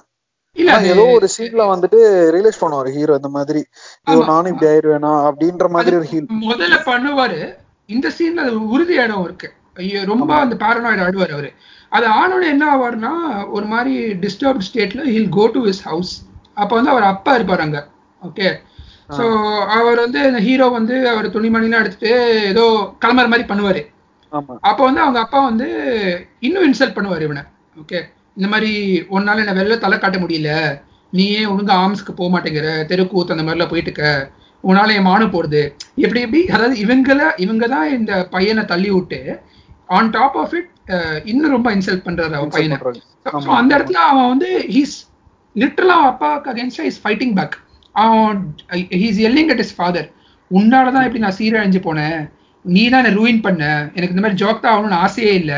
ஏதோ ஒரு சீன்ல வந்துட்டு ரியலைஸ் பண்ணுவாரு ஹீரோ இந்த மாதிரி. ஐயோ. நானும் இப்படி ஆயிடுவேனா? அப்படின்ற மாதிரி ஒரு ஹீல் முதல்ல பண்ணுவாரு. இந்த சீன்ல உறுதி இடம் இருக்கு. ரொம்ப அந்த பாரனாய்டு ஆடுவார் அவரு. அது ஆனோட என்ன ஆவார்னா ஒரு மாதிரி டிஸ்டர்ப்ட் ஸ்டேட்ல he'll go to his house அப்ப வந்து அவர் அப்பா இருப்பார் அங்க. ஓகே சோ அவர் வந்து இந்த ஹீரோ வந்து அவர் துணிமணிலாம் எடுத்துட்டு ஏதோ கிளம்புற மாதிரி பண்ணுவாரு. அப்ப வந்து அவங்க அப்பா வந்து இன்னும் இன்சல்ட் பண்ணுவாரு இவனை. ஓகே இந்த மாதிரி உன்னால என்ன வெளில தலை காட்ட முடியல. நீ ஏன் ஒழுங்கா ஆர்ம்ஸ்க்கு போக மாட்டேங்கிற தெருக்கூத்து அந்த மாதிரிலாம் போயிட்டு இருக்க உன்னால என் மானம் போடுது. எப்படி எப்படி? அதாவது இவங்கள இவங்க தான் இந்த பையனை தள்ளி விட்டு ஆன் டாப் ஆஃப் இட் இன்னும் ரொம்ப இன்சல்ட் பண்றாரு அவன் பையனை. அந்த இடத்துல அவன் வந்து ஹீஸ் லிட்டரலா அப்பாவுக்கு அகேன்ஸ்டா இஸ் ஃபைட்டிங் பேக் அவன் he's yelling at his father உன்னாலதான் இப்படி நான் சீரழிஞ்சு போனேன். நீ தான் என்ன ரூயின் பண்ண. எனக்கு இந்த மாதிரி ஜோக்தா ஆகணும்னு ஆசையே இல்ல.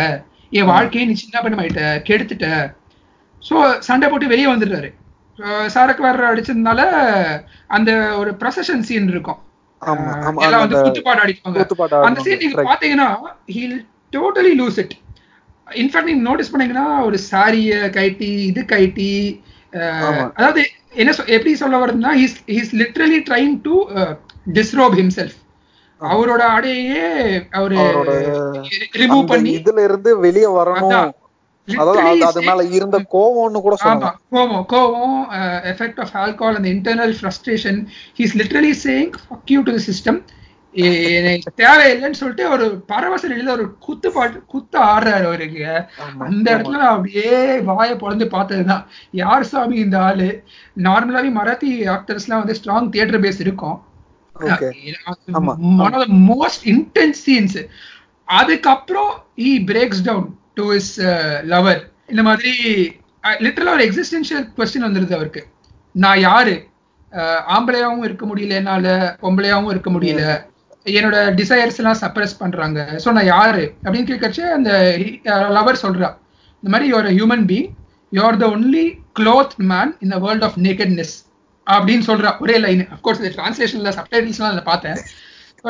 என் வாழ்க்கையை நீ சின்ன பண்ண கெடுத்துட்ட. சோ சண்டை போட்டு வெளியே வந்துடுறாரு. சரக்கு வர்ற அடிச்சதுனால அந்த ஒரு ப்ரொசஷன் சீன் இருக்கும். எல்லாம் வந்து குத்துப்பாடு அடிப்பாங்க அந்த சீன் நீங்க. பாத்தீங்கன்னா he'll totally lose it in fact நீங்க நோட்டீஸ் பண்ணீங்கன்னா ஒரு சாரிய கைட்டி இது கைட்டி. அதாவது என்ன எப்படி சொல்ல வருதுன்னா he's he's literally trying to disrobe himself அவரோட ஆடையே அவரு ரிமூவ் பண்ணி இதுல இருந்து வெளிய வரணும். அதாவது அது- மேல இருந்த கோவம்னு கூட சொல்லலாம். கோவம் கோவம் எஃபெக்ட் ஆஃப் ஆல்கஹால் அந்த internal frustration he's literally saying fuck you to the system எனக்கு தேவையில்லைன்னு சொல்லிட்டு ஒரு பரவச நிலையில ஒரு குத்து பாட்டு குத்து ஆடுறாரு அவருக்கு அந்த இடத்துல நான் அப்படியே வாயை பொழந்து பார்த்ததுதான். யார் சாமி இந்த ஆளு? நார்மலாவே மராத்தி ஆக்டர்ஸ்லாம் வந்து ஸ்ட்ராங் தியேட்டர் பேஸ் இருக்கும். ஓகே ஆமா. One of the most intense scenes அதுக்கப்புறம் he breaks down to his lover இந்த மாதிரி லிட்டரலா ஒரு எக்ஸிஸ்டன்ஷியல் கொஸ்டின் வந்துருது அவருக்கு. நான் யாரு? அஹ், ஆம்பளையாவும் இருக்க முடியல என்னால பொம்பளையாவும் இருக்க முடியல. என்னோட டிசையர்ஸ் எல்லாம் சப்ரஸ் பண்றாங்க. சோ நான் யாரு? அப்படின்னு கேட்கறச்சு அந்த லவர் சொல்றா. இந்த மாதிரி you're human being you're the only clothed man in the world of nakedness அப்படின்னு சொல்றா. ஒரே லைன் அஃப்கோர்ஸ் இந்த டிரான்ஸ்லேஷன்ல சப்டைட்டில்ஸ்லாம் அதில் பார்த்தேன்.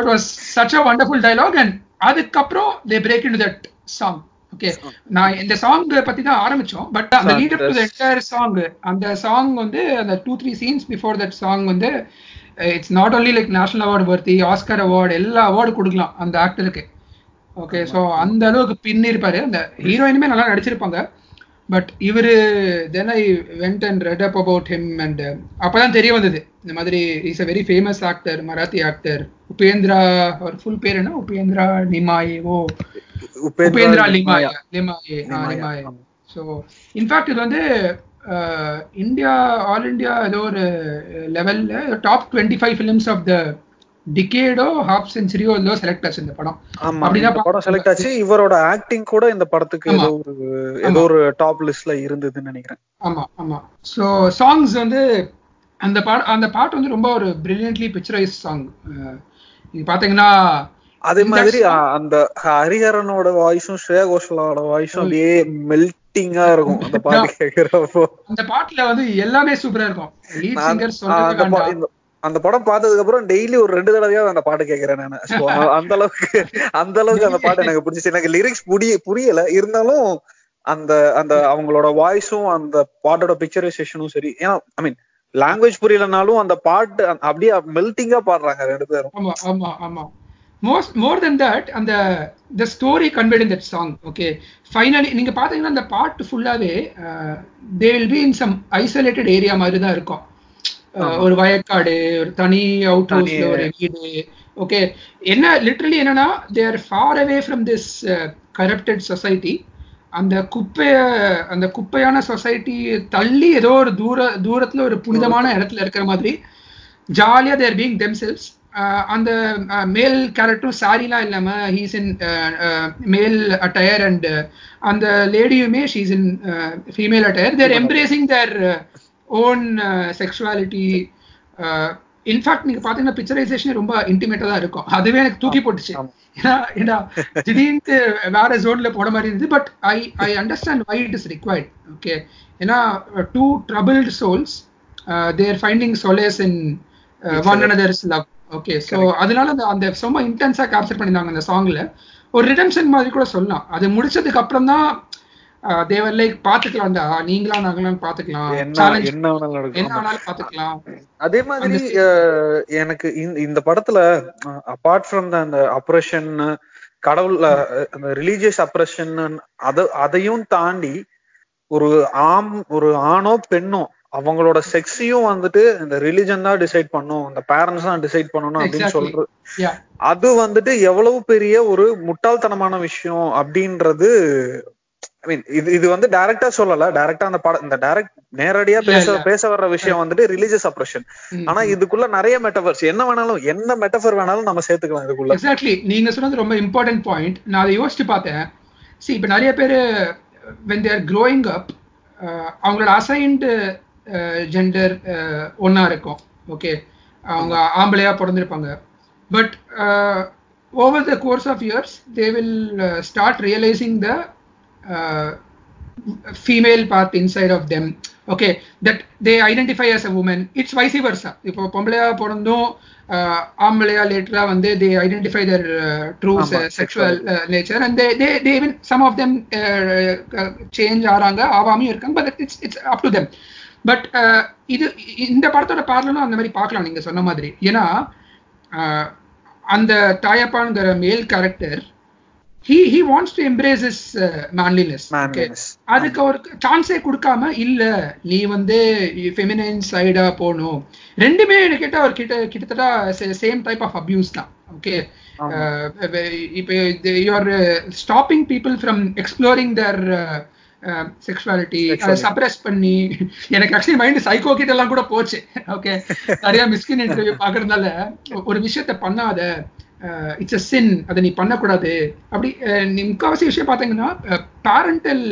Was such a wonderful dialogue and அதுக்கப்புறம் they break in that song okay நான் இந்த சாங் பத்தி தான் ஆரம்பிச்சோம். பட் அந்த lead up to the entire song அந்த சாங் வந்து அந்த two three scenes before that song வந்து it's not only like national award worthy Oscar award எல்லா அவார்டு கொடுக்கலாம் அந்த ஆக்டருக்கு ஓகே ஸோ அந்த அளவுக்கு பின்னி இருப்பாரு அந்த ஹீரோயினுமே நல்லா நடிச்சிருப்பாங்க. பட் இவரு then I went and read up about him and அப்பதான் தெரிய வந்தது. இந்த மாதிரி is a very famous actor Marathi actor Upendra our full பேர் என்ன? உபேந்திரா நிமாயே ஓ Upendra Limaya Limaye Limaya. So in fact இது வந்து இந்தியா ஆல் இந்தியா ஏதோ ஒரு லெவல்ல top twenty five films of the டிகேடோ half செஞ்சுரியோ ஏதோ செலக்ட் ஆச்சு இந்த படம். இந்த படம் செலக்ட் ஆச்சு. இவரோட ஆக்டிங் கூட இந்த படத்துக்கு. ஏதோ ஒரு ஏதோ ஒரு டாப் லிஸ்ட்ல இருந்ததுன்னு நினைக்கிறேன். ஆமா ஆமா. ஸோ சாங்ஸ் வந்து அந்த பாட் அந்த பாட்டு வந்து ரொம்ப ஒரு பிரில்லியன்ட்லி பிக்சரைஸ் சாங் இது பாத்தீங்கன்னா அதே மாதிரி அந்த ஹரிஹரனோட வாய்ஸும் ஸ்ரேயா கோஷலோட வாய்ஸும் அப்படியே மெல்டிங்கா இருக்கும். அந்த பாட்டு கேக்குறப்போ. அந்த பாட்டுல வந்து எல்லாமே சூப்பரா இருக்கும். அந்த படம் பார்த்ததுக்கு அப்புறம் டெய்லி ஒரு ரெண்டு தடவையாவது அந்த பாட்டு கேக்குறேன் நானு. (laughs) அந்த அளவுக்கு அந்த அளவுக்கு அந்த பாட்டு எனக்கு பிடிச்சிச்சு. எனக்கு லிரிக்ஸ் புரிய புரியல. இருந்தாலும் அந்த அந்த அவங்களோட வாய்ஸும் அந்த பாட்டோட பிக்சரைசேஷனும் சரி. ஏன்னா ஐ மீன் லாங்குவேஜ் புரியலனாலும் அந்த பாட்டு அப்படியே மெல்டிங்கா பாடுறாங்க ரெண்டு பேரும். ஆமா ஆமா ஆமா. மோஸ்ட் மோர் தென் தட் அந்த the story convert in that song okay finally நீங்க பாத்தீங்கன்னா அந்த பாட்டு ஃபுல்லாவே they will be in some isolated area மாதிரி தான் இருக்கும். அஹ், ஒரு வயக்காடு ஒரு தனி அவுட் ஹவுஸ்ல ஒரு வீடு ஓகே என்ன லிட்ரலி என்னன்னா they are far away from this corrupted society அந்த குப்பைய அந்த குப்பையான சொசைட்டி தள்ளி ஏதோ ஒரு தூர தூரத்துல ஒரு புனிதமான இடத்துல இருக்கிற மாதிரி ஜாலியா தேர் பீங் தெம்செல்ஸ் அந்த மேல் கேரக்டரும் சாரிலாம் இல்லாம ஹீஸ் இன் மேல் அட்டயர் அண்ட் அந்த லேடியுமே she's in female attire they're embracing their own sexuality in fact நீங்க பாத்தீங்கன்னா பிக்சரைசேஷன் ரொம்ப இன்டிமேட்டா தான் இருக்கும். அதுவே எனக்கு தூக்கி போட்டுச்சு. ஏன்னா திடீர்னு வேற ஜோன்ல போட மாதிரி இருந்தது but I I understand why it is required okay ஏன்னா two troubled souls they're finding solace in one another's love okay so அதனால அந்த அந்த ரொம்ப இன்டென்ஸா கேப்சர் பண்ணியிருந்தாங்க அந்த சாங்ல ஒரு ரிடம்ஷன் மாதிரி கூட சொல்லலாம். அது முடிச்சதுக்கு அப்புறம் தான் தேவர் லைக் பாத்துக்கலாம்டா நீங்களா நாங்களாம் பாத்துக்கலாம் என்ன என்ன வேணாலும் பாத்துக்கலாம் அதே மாதிரி எனக்கு இந்த படத்துல அபார்ட் ஃப்ரம் அந்த அப்ரஷன் கடவுள் அந்த ரிலீஜியஸ் அப்ரஷன் அத அதையும் தாண்டி ஒரு ஆம் ஒரு ஆணோ பெண்ணோ அவங்களோட செக்ஸையும் வந்துட்டு இந்த ரிலிஜன் தான் டிசைட் பண்ணும் இந்த பேரண்ட்ஸ் தான் டிசைட் பண்ணணும் அப்படின்னு சொல்ற அது வந்துட்டு எவ்வளவு பெரிய ஒரு முட்டாள்தனமான விஷயம் அப்படின்றது ஐ மீன் இது இது வந்து டைரக்டா சொல்லல டைரக்டா அந்த படம் இந்த டைரக்ட் நேரடியா பேச பேச வர்ற விஷயம் வந்துட்டு ரிலீஜியஸ் அப்ரஷன் ஆனா இதுக்குள்ள நிறைய மெட்டபர்ஸ் என்ன வேணாலும் என்ன மெட்டபர் வேணாலும் நம்ம சேர்த்துக்கலாம் இதுக்குள்ள. எக்ஸாக்ட்லி நீங்க சொன்னது ரொம்ப இம்பார்ட்டன்ட் பாயிண்ட் நான் அதை யோசிச்சு பார்த்தேன். சி இப்ப நிறைய பேர் வென் தேர் க்ரோயிங் அப் அவங்களோட அசைன்டு ஜெண்டர் ஒன்னா இருக்கும் ஓகே அவங்க ஆம்பளையா பிறந்திருப்பாங்க but over the course of years they will start realising the female part inside of them okay that they identify as a woman it's vice versa இப்போ பொம்பளையா பிறந்தும் ஆம்பளையா லேட்டரா வந்து they identify their uh, true sexual uh, nature and they they they even some of them uh, change ஆறாங்க ஆவாமையும் இருக்காங்க but it's it's up to them but இது இந்த படத்தோட பார்லனும் அந்த மாதிரி பார்க்கலாம் நீங்க சொன்ன மாதிரி. ஏன்னா அந்த தாயப்பாங்கிற male character wants to embrace his uh, manliness manliness. அதுக்கு ஒரு சான்ஸே கொடுக்காம இல்ல நீ வந்து ஃபெமினைன் சைடா போகணும் ரெண்டுமே எனக்கு கேட்டா ஒரு கிட்ட கிட்டத்தட்ட சேம் டைப் ஆஃப் அபியூஸ் தான் ஓகே இப்போ you're stopping people from exploring their sexuality அதை சப்ரஸ் பண்ணி எனக்கு ஆக்சுவலி மைண்ட் சைக்கோ கிட்ட எல்லாம் கூட போச்சு. ஓகே நிறைய மிஸ்கின் இன்டர்வியூ பாக்குறதுனால ஒரு விஷயத்த பண்ணாத இட்ஸ் அ சின் அதை நீ பண்ணக்கூடாது. அப்படி நீ முக்கால்வாசி விஷயம் பார்த்தீங்கன்னா பேரண்டல்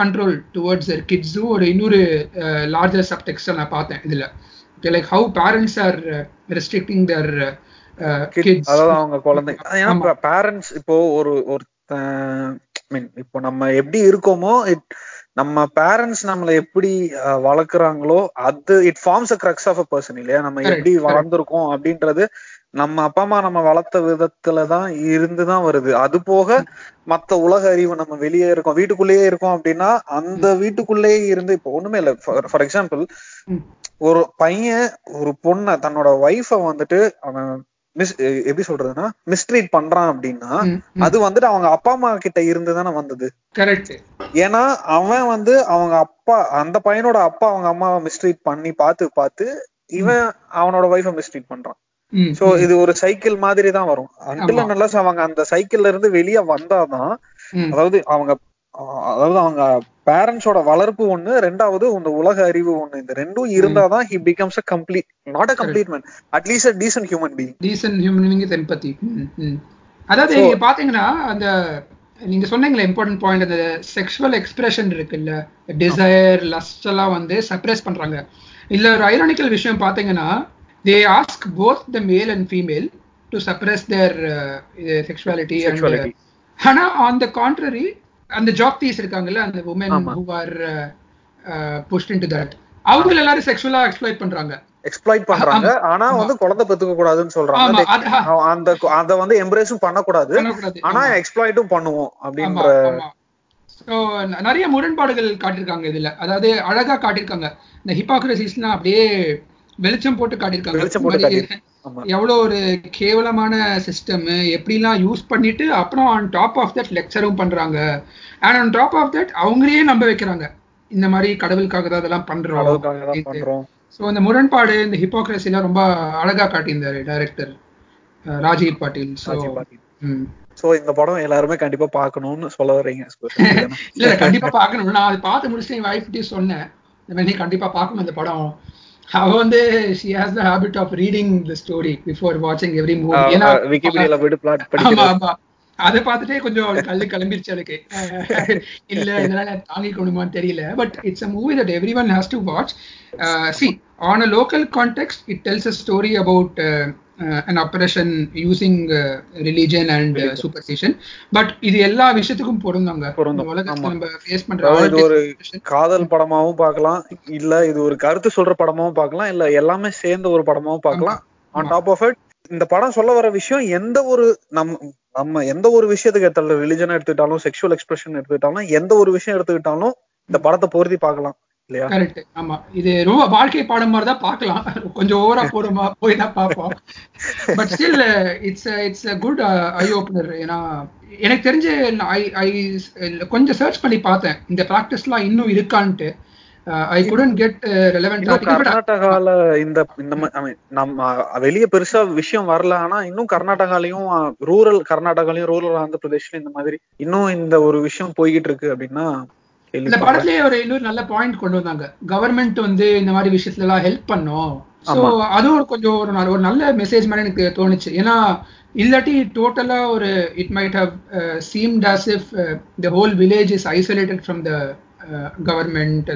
கண்ட்ரோல் டுவர்ட்ஸ் தர் கிட்ஸும் ஒரு இன்னொரு லார்ஜர் சப்டெக்ஸ்ட் நான் பார்த்தேன் இதுல. Like how parents are restricting their kids அதாவது அவங்க குழந்தை. பேரண்ட்ஸ் இப்போ ஒரு ஒரு மீன் இப்போ நம்ம எப்படி இருக்கோமோ நம்ம பேரண்ட்ஸ் நம்மளை எப்படி வளர்க்குறாங்களோ அது it forms a crux of a person இல்லையா? நம்ம எப்படி வளர்ந்துருக்கோம் அப்படின்றது நம்ம அப்பா அம்மா நம்ம வளர்த்த விதத்துலதான் இருந்துதான் வருது. அது போக மத்த உலக அறிவு நம்ம வெளியே இருக்கோம் வீட்டுக்குள்ளேயே இருக்கோம் அப்படின்னா அந்த வீட்டுக்குள்ளேயே இருந்து இப்போ ஒண்ணுமே இல்ல. ஃபார் எக்ஸாம்பிள் ஒரு பையன் ஒரு பொண்ணை தன்னோட ஒய்ஃப வந்துட்டு அவன் மிஸ் எப்படி சொல்றதுன்னா மிஸ்ட்ரீட் பண்றான் அப்படின்னா அது வந்துட்டு அவங்க அப்பா அம்மா கிட்ட இருந்து தானே வந்தது. கரெக்ட் ஏன்னா அவன் வந்து அவங்க அப்பா அந்த பையனோட அப்பா அவங்க அம்மாவை மிஸ்ட்ரீட் பண்ணி பார்த்து பார்த்து இவன் அவனோட ஒய்ஃப மிஸ்ட்ரீட் பண்றான். சோ இது ஒரு சைக்கிள் மாதிரி தான் வரும் அன்டில் நல்லா அவங்க அந்த சைக்கிள்ல இருந்து வெளியே வந்தாதான் அதாவது அவங்க அதாவது அவங்க பேரண்ட்ஸோட வளர்ப்பு ஒண்ணு ரெண்டாவது இந்த உலக அறிவு ஒண்ணு. இந்த ரெண்டும் இருந்தாதான் he becomes a complete not a complete man at least a decent human being decent human being is empathy அதாவது நீங்க பாத்தீங்கன்னா அந்த நீங்க சொன்னீங்களே இம்பார்ட்டன்ட் பாயிண்ட் அந்த செக்ஷுவல் எக்ஸ்பிரஷன் இருக்குல்ல டிசைர் லஸ்ட் எல்லாம் வந்து சப்ரஸ் பண்றாங்க. இல்ல ஒரு ஐரானிக்கல் விஷயம் பாத்தீங்கன்னா தே ask both the male and female to suppress their sexuality and ஆனா ஆன் த கான்ட்ரரி அந்த ஜாப் தீஸ் இருக்காங்கல்ல அந்த women who are pushed into that அவங்க எல்லாரும் செக்ஷுவலா எக்ஸ்ப்ளாய்ட் பண்றாங்க. எக்ஸ்ப்ளாய்ட் பண்றாங்க. ஆனா வந்து குழந்தை பெத்துக்க கூடாதுன்னு சொல்றாங்க. அந்த அத வந்து எம்ப்ரேஸும் பண்ணக்கூடாது. ஆனா எக்ஸ்ப்ளாய்ட்டும் பண்ணுவோம் அப்படின்ற நிறைய முரண்பாடுகள் காட்டியிருக்காங்க இதுல. அதாவது அழகா காட்டியிருக்காங்க. இந்த ஹிப்பாக்ரசிஸ்லாம் அப்படியே வெளிச்சம் போட்டு காட்டியிருக்காங்க. எவ்வளவு ஒரு கேவலமான சிஸ்டம் எப்படிலாம் யூஸ் பண்ணிட்டு அப்புறம் ஆன் டாப் ஆஃப் தட் லெக்சரும் பண்றாங்க. And on top of that அவங்களே நம்ப வைக்கிறாங்க. இந்த மாதிரி கடவுளுக்காக தான் அதெல்லாம் பண்றோம். ஸோ இந்த முரண்பாடு இந்த ஹிப்போக்ரஸில ரொம்ப அழகா காட்டியிருந்தாரு director Rajeev Patil. So so இந்த படம் எல்லாருமே கண்டிப்பா பாக்கணும்னு சொல்ல வர்றீங்க. (laughs) இல்ல கண்டிப்பா பாக்கணும் நான் அதை பார்த்து முடிச்சுட்டு என் வைஃப்டி சொன்னேன். இந்த மாதிரி கண்டிப்பா பார்க்கணும் இந்த படம். அவ வந்து she has the habit of reading the story before வாட்சிங் எவ்ரி மூவி ஏன்னா விக்கிபீடியால போயிட்டு பிளாட் ஆமா படிக்கிறது. ஆமா அதை பார்த்துட்டே கொஞ்சம் கல்லு கிளம்பிருச்சு எனக்கு. அஹ் இல்ல (laughs) இதனால தாங்கிக்கணுமான்னு தெரியல. But it's a movie that every one has to watch see on a local context it tells a story about an oppression using uh, religion and uh, superstition. But இது எல்லா விஷயத்துக்கும் பொருந்தாங்க. ஆமா. நம்ம ஃபேஸ் பண்ற ஒரு. காதல் படமாவும் பார்க்கலாம். இல்ல இது ஒரு கருத்து சொல்ற படமாவும் பார்க்கலாம். இல்ல எல்லாமே சேர்ந்த ஒரு படமாவும் பார்க்கலாம். ஆன் டாப் ஆஃப் இட் இந்த படம் சொல்ல வர விஷயம் எந்த ஒரு நம் நம்ம எந்த ஒரு விஷயத்துக்கு எடுத்தாலும் ரிலிஜன் எடுத்துக்கிட்டாலும் செக்ஷுவல் எக்ஸ்பிரஷன் எடுத்துக்கிட்டாலும் எந்த ஒரு விஷயம் எடுத்துக்கிட்டாலும் இந்த படத்தை பொருத்தி பார்க்கலாம். இல்லையா? கரெக்ட் ஆமா. இது ரொம்ப வாழ்க்கை பாடம் மாதிரி தான் பார்க்கலாம். கொஞ்சம் ஓவரா (laughs) போடுமா போய் தான் பார்ப்போம். But still it's it's a good eye opener ஏன்னா எனக்கு தெரிஞ்சு ஐ ஐ கொஞ்சம் சர்ச் பண்ணி பார்த்தேன். இந்த ப்ராக்டிஸ்லாம் இன்னும் இருக்கான்ட்டு. ஐ குடன் கெட் கர்நாடகால இந்த இந்த நம்ம வெளிய பெருசா விஷயம் வரல. ஆனா இன்னும் கர்நாடகாலயும் ரூரல் கர்நாடகாலயும் ரூரல் ஆந்திர பிரதேஷ்லயும் இந்த மாதிரி இன்னும் இந்த ஒரு விஷயம் போய்கிட்டு இருக்கு அப்படின்னா இந்த. படத்துலயே ஒரு இன்னொரு நல்ல பாயிண்ட் கொண்டு வந்தாங்க கவர்மெண்ட் வந்து இந்த மாதிரி விஷயத்துல எல்லாம் ஹெல்ப் பண்ணும் ஸோ ஆமா. அதுவும் கொஞ்சம் ஒரு நல்ல- ஒரு நல்ல மெசேஜ் மாதிரி எனக்கு தோணுச்சு ஏன்னா இல்லாட்டி டோட்டலா ஒரு it might have seemed as if the whole village is isolated from the government.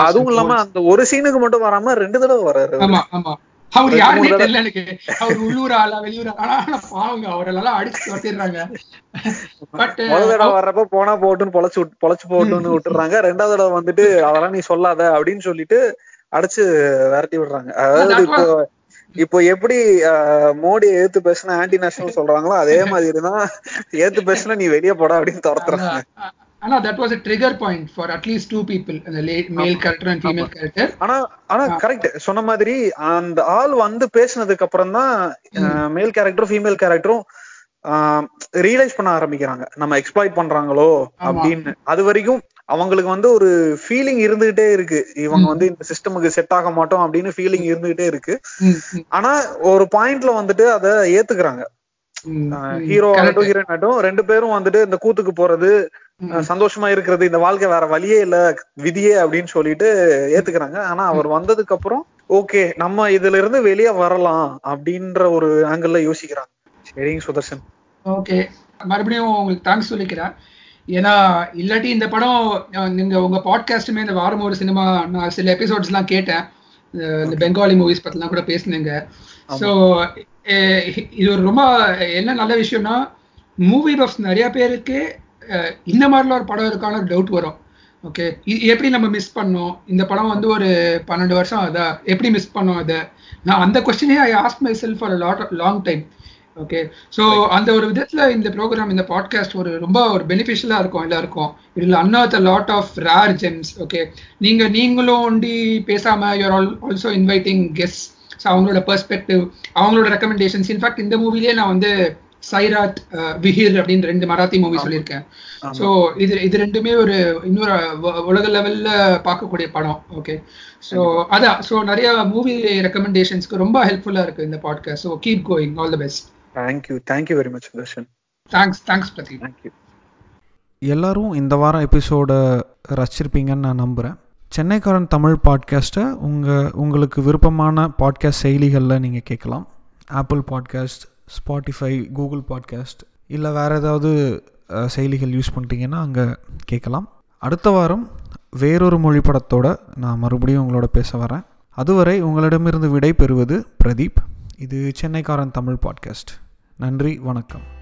அதுவும் இல்லாம அந்த ஒரு சீனுக்கு மட்டும் வராம ரெண்டு தடவை வராரு. ஆமா ஆமா அவர் யாருன்னே. தெரியல எனக்கு. அவர் உள்ளூர் ஆளா வெளியூர் ஆனா பாவங்க அவரெல்லாம் அடிச்சு துரத்திடுறாங்க பட் வர்றப்ப போனா போட்டுன்னு பொழைச்சு பொழைச்சு போட்டுன்னு (laughs) விட்டுறாங்க. ரெண்டாவது தடவை வந்துட்டு அதெல்லாம் நீ சொல்லாத அப்படின்னு சொல்லிட்டு அடிச்சு விரட்டி விடுறாங்க. அதாவது இப்போ இப்போ எப்படி மோடி எதிர்த்து பேசினா ஆன்டி நேஷனல் சொல்றாங்களோ அதே மாதிரி தான் ஏத்து பேசினா நீ வெளியே போடா அப்படின்னு துரத்துறாங்க. ஆனா that was a trigger point for at least two people அந்த male character and female character ஆனா ஆனா கரெக்ட் சொன்ன மாதிரி அந்த ஆள் வந்து பேசினதுக்கு அப்புறம் தான் மேல் கேரக்டரும் ஃபீமேல் கேரக்டரும் ரியலைஸ் பண்ண ஆரம்பிக்கிறாங்க. நம்ம எக்ஸ்ப்ளாய்ட் பண்றாங்களோ அப்படின்னு. அது வரைக்கும் அவங்களுக்கு வந்து ஒரு ஃபீலிங் இருந்துகிட்டே இருக்கு. இவங்க வந்து இந்த சிஸ்டமுக்கு செட் ஆக மாட்டோம் அப்படின்னு ஃபீலிங் இருந்துகிட்டே இருக்கு. ஆனா ஒரு பாயிண்ட்ல வந்துட்டு அத ஏத்துக்கிறாங்க. ஹீரோ ஆகட்டும் ஹீரோயின் ஆகட்டும் ரெண்டு பேரும் வந்துட்டு இந்த கூத்துக்கு போறது சந்தோஷமா இருக்கிறது இந்த வாழ்க்கை வேற வழியே இல்ல விதியே அப்படின்னு சொல்லிட்டு ஏத்துக்கிறாங்க. ஆனா அவர் வந்ததுக்கு அப்புறம் ஓகே நம்ம இதுல இருந்து வெளியே வரலாம் அப்படின்ற ஒரு ஆங்கிள் யோசிக்கிறாங்க. சரிங்க சுதர்ஷன் ஓகே. மறுபடியும் உங்களுக்கு தேங்க்ஸ் சொல்லிக்கிறேன். ஏன்னா இல்லாட்டி இந்த படம் நீங்க உங்க பாட்காஸ்ட்டுமே இந்த வாரம் ஒரு சினிமா நான் சில எபிசோட்ஸ்லாம் கேட்டேன். இந்த- பெங்காலி மூவிஸ் பத்திலாம் கூட பேசுனீங்க. ஸோ இது ஒரு ரொம்ப என்ன நல்ல விஷயம்னா மூவி பஃப்ஸ் நிறைய பேருக்கு இந்த மாதிரிலாம் ஒரு படம் இருக்கான ஒரு டவுட் வரும் ஓகே எப்படி நம்ம மிஸ் பண்ணோம்? இந்த படம் வந்து ஒரு பன்னெண்டு வருஷம் அதா எப்படி மிஸ் பண்ணோம் அதை? நான் அந்த கொஸ்டினே I ask my self for lot long time okay so அந்த ஒரு விதத்துல இந்த ப்ரோக்ராம் இந்த பாட்காஸ்ட் ஒரு ரொம்ப ஒரு பெனிஃபிஷியலா இருக்கும் எல்லாருக்கும். இதில் unearth lot of rare gems okay நீங்க நீங்களும் ஒண்டி பேசாம you're all also inviting guest so அவங்களோட பெர்ஸ்பெக்டிவ் அவங்களோட ரெக்கமெண்டேஷன்ஸ் இன்ஃபேக்ட் இந்த மூவிலேயே நான் வந்து சைராட் விஹிர் அப்படின்னு ரெண்டு மராத்தி மூவி சொல்லியிருக்கேன். ஸோ இது இது ரெண்டுமே ஒரு இன்னொரு உலக லெவல்ல பார்க்கக்கூடிய படம். ஓகே ஸோ அதான் ஸோ நிறைய மூவி ரெக்கமெண்டேஷன்ஸ்க்கு ரொம்ப ஹெல்ப்ஃபுல்லா இருக்கு இந்த podcast so keep going all the best thank you thank you very much Sudarshan thanks thanks Pradeep thank you எல்லாரும் இந்த வாரம் எபிசோடை ரசிச்சிருப்பீங்கன்னு நான் நம்புகிறேன் சென்னைக்காரன் தமிழ் பாட்காஸ்ட்டை உங்கள் உங்களுக்கு விருப்பமான பாட்காஸ்ட் செயலிகளில் நீங்கள் கேட்கலாம். Apple podcast Spotify Google podcast இல்லை வேறு ஏதாவது செயலிகள் யூஸ் பண்ணிட்டீங்கன்னா அங்கே கேட்கலாம். அடுத்த வாரம் வேறொரு மொழி படத்தோட நான் மறுபடியும் உங்களோட பேச வரேன். அதுவரை உங்களிடமிருந்து விடை பெறுவது பிரதீப். இது சென்னைக்காரன் தமிழ் பாட்காஸ்ட் நன்றி வணக்கம்.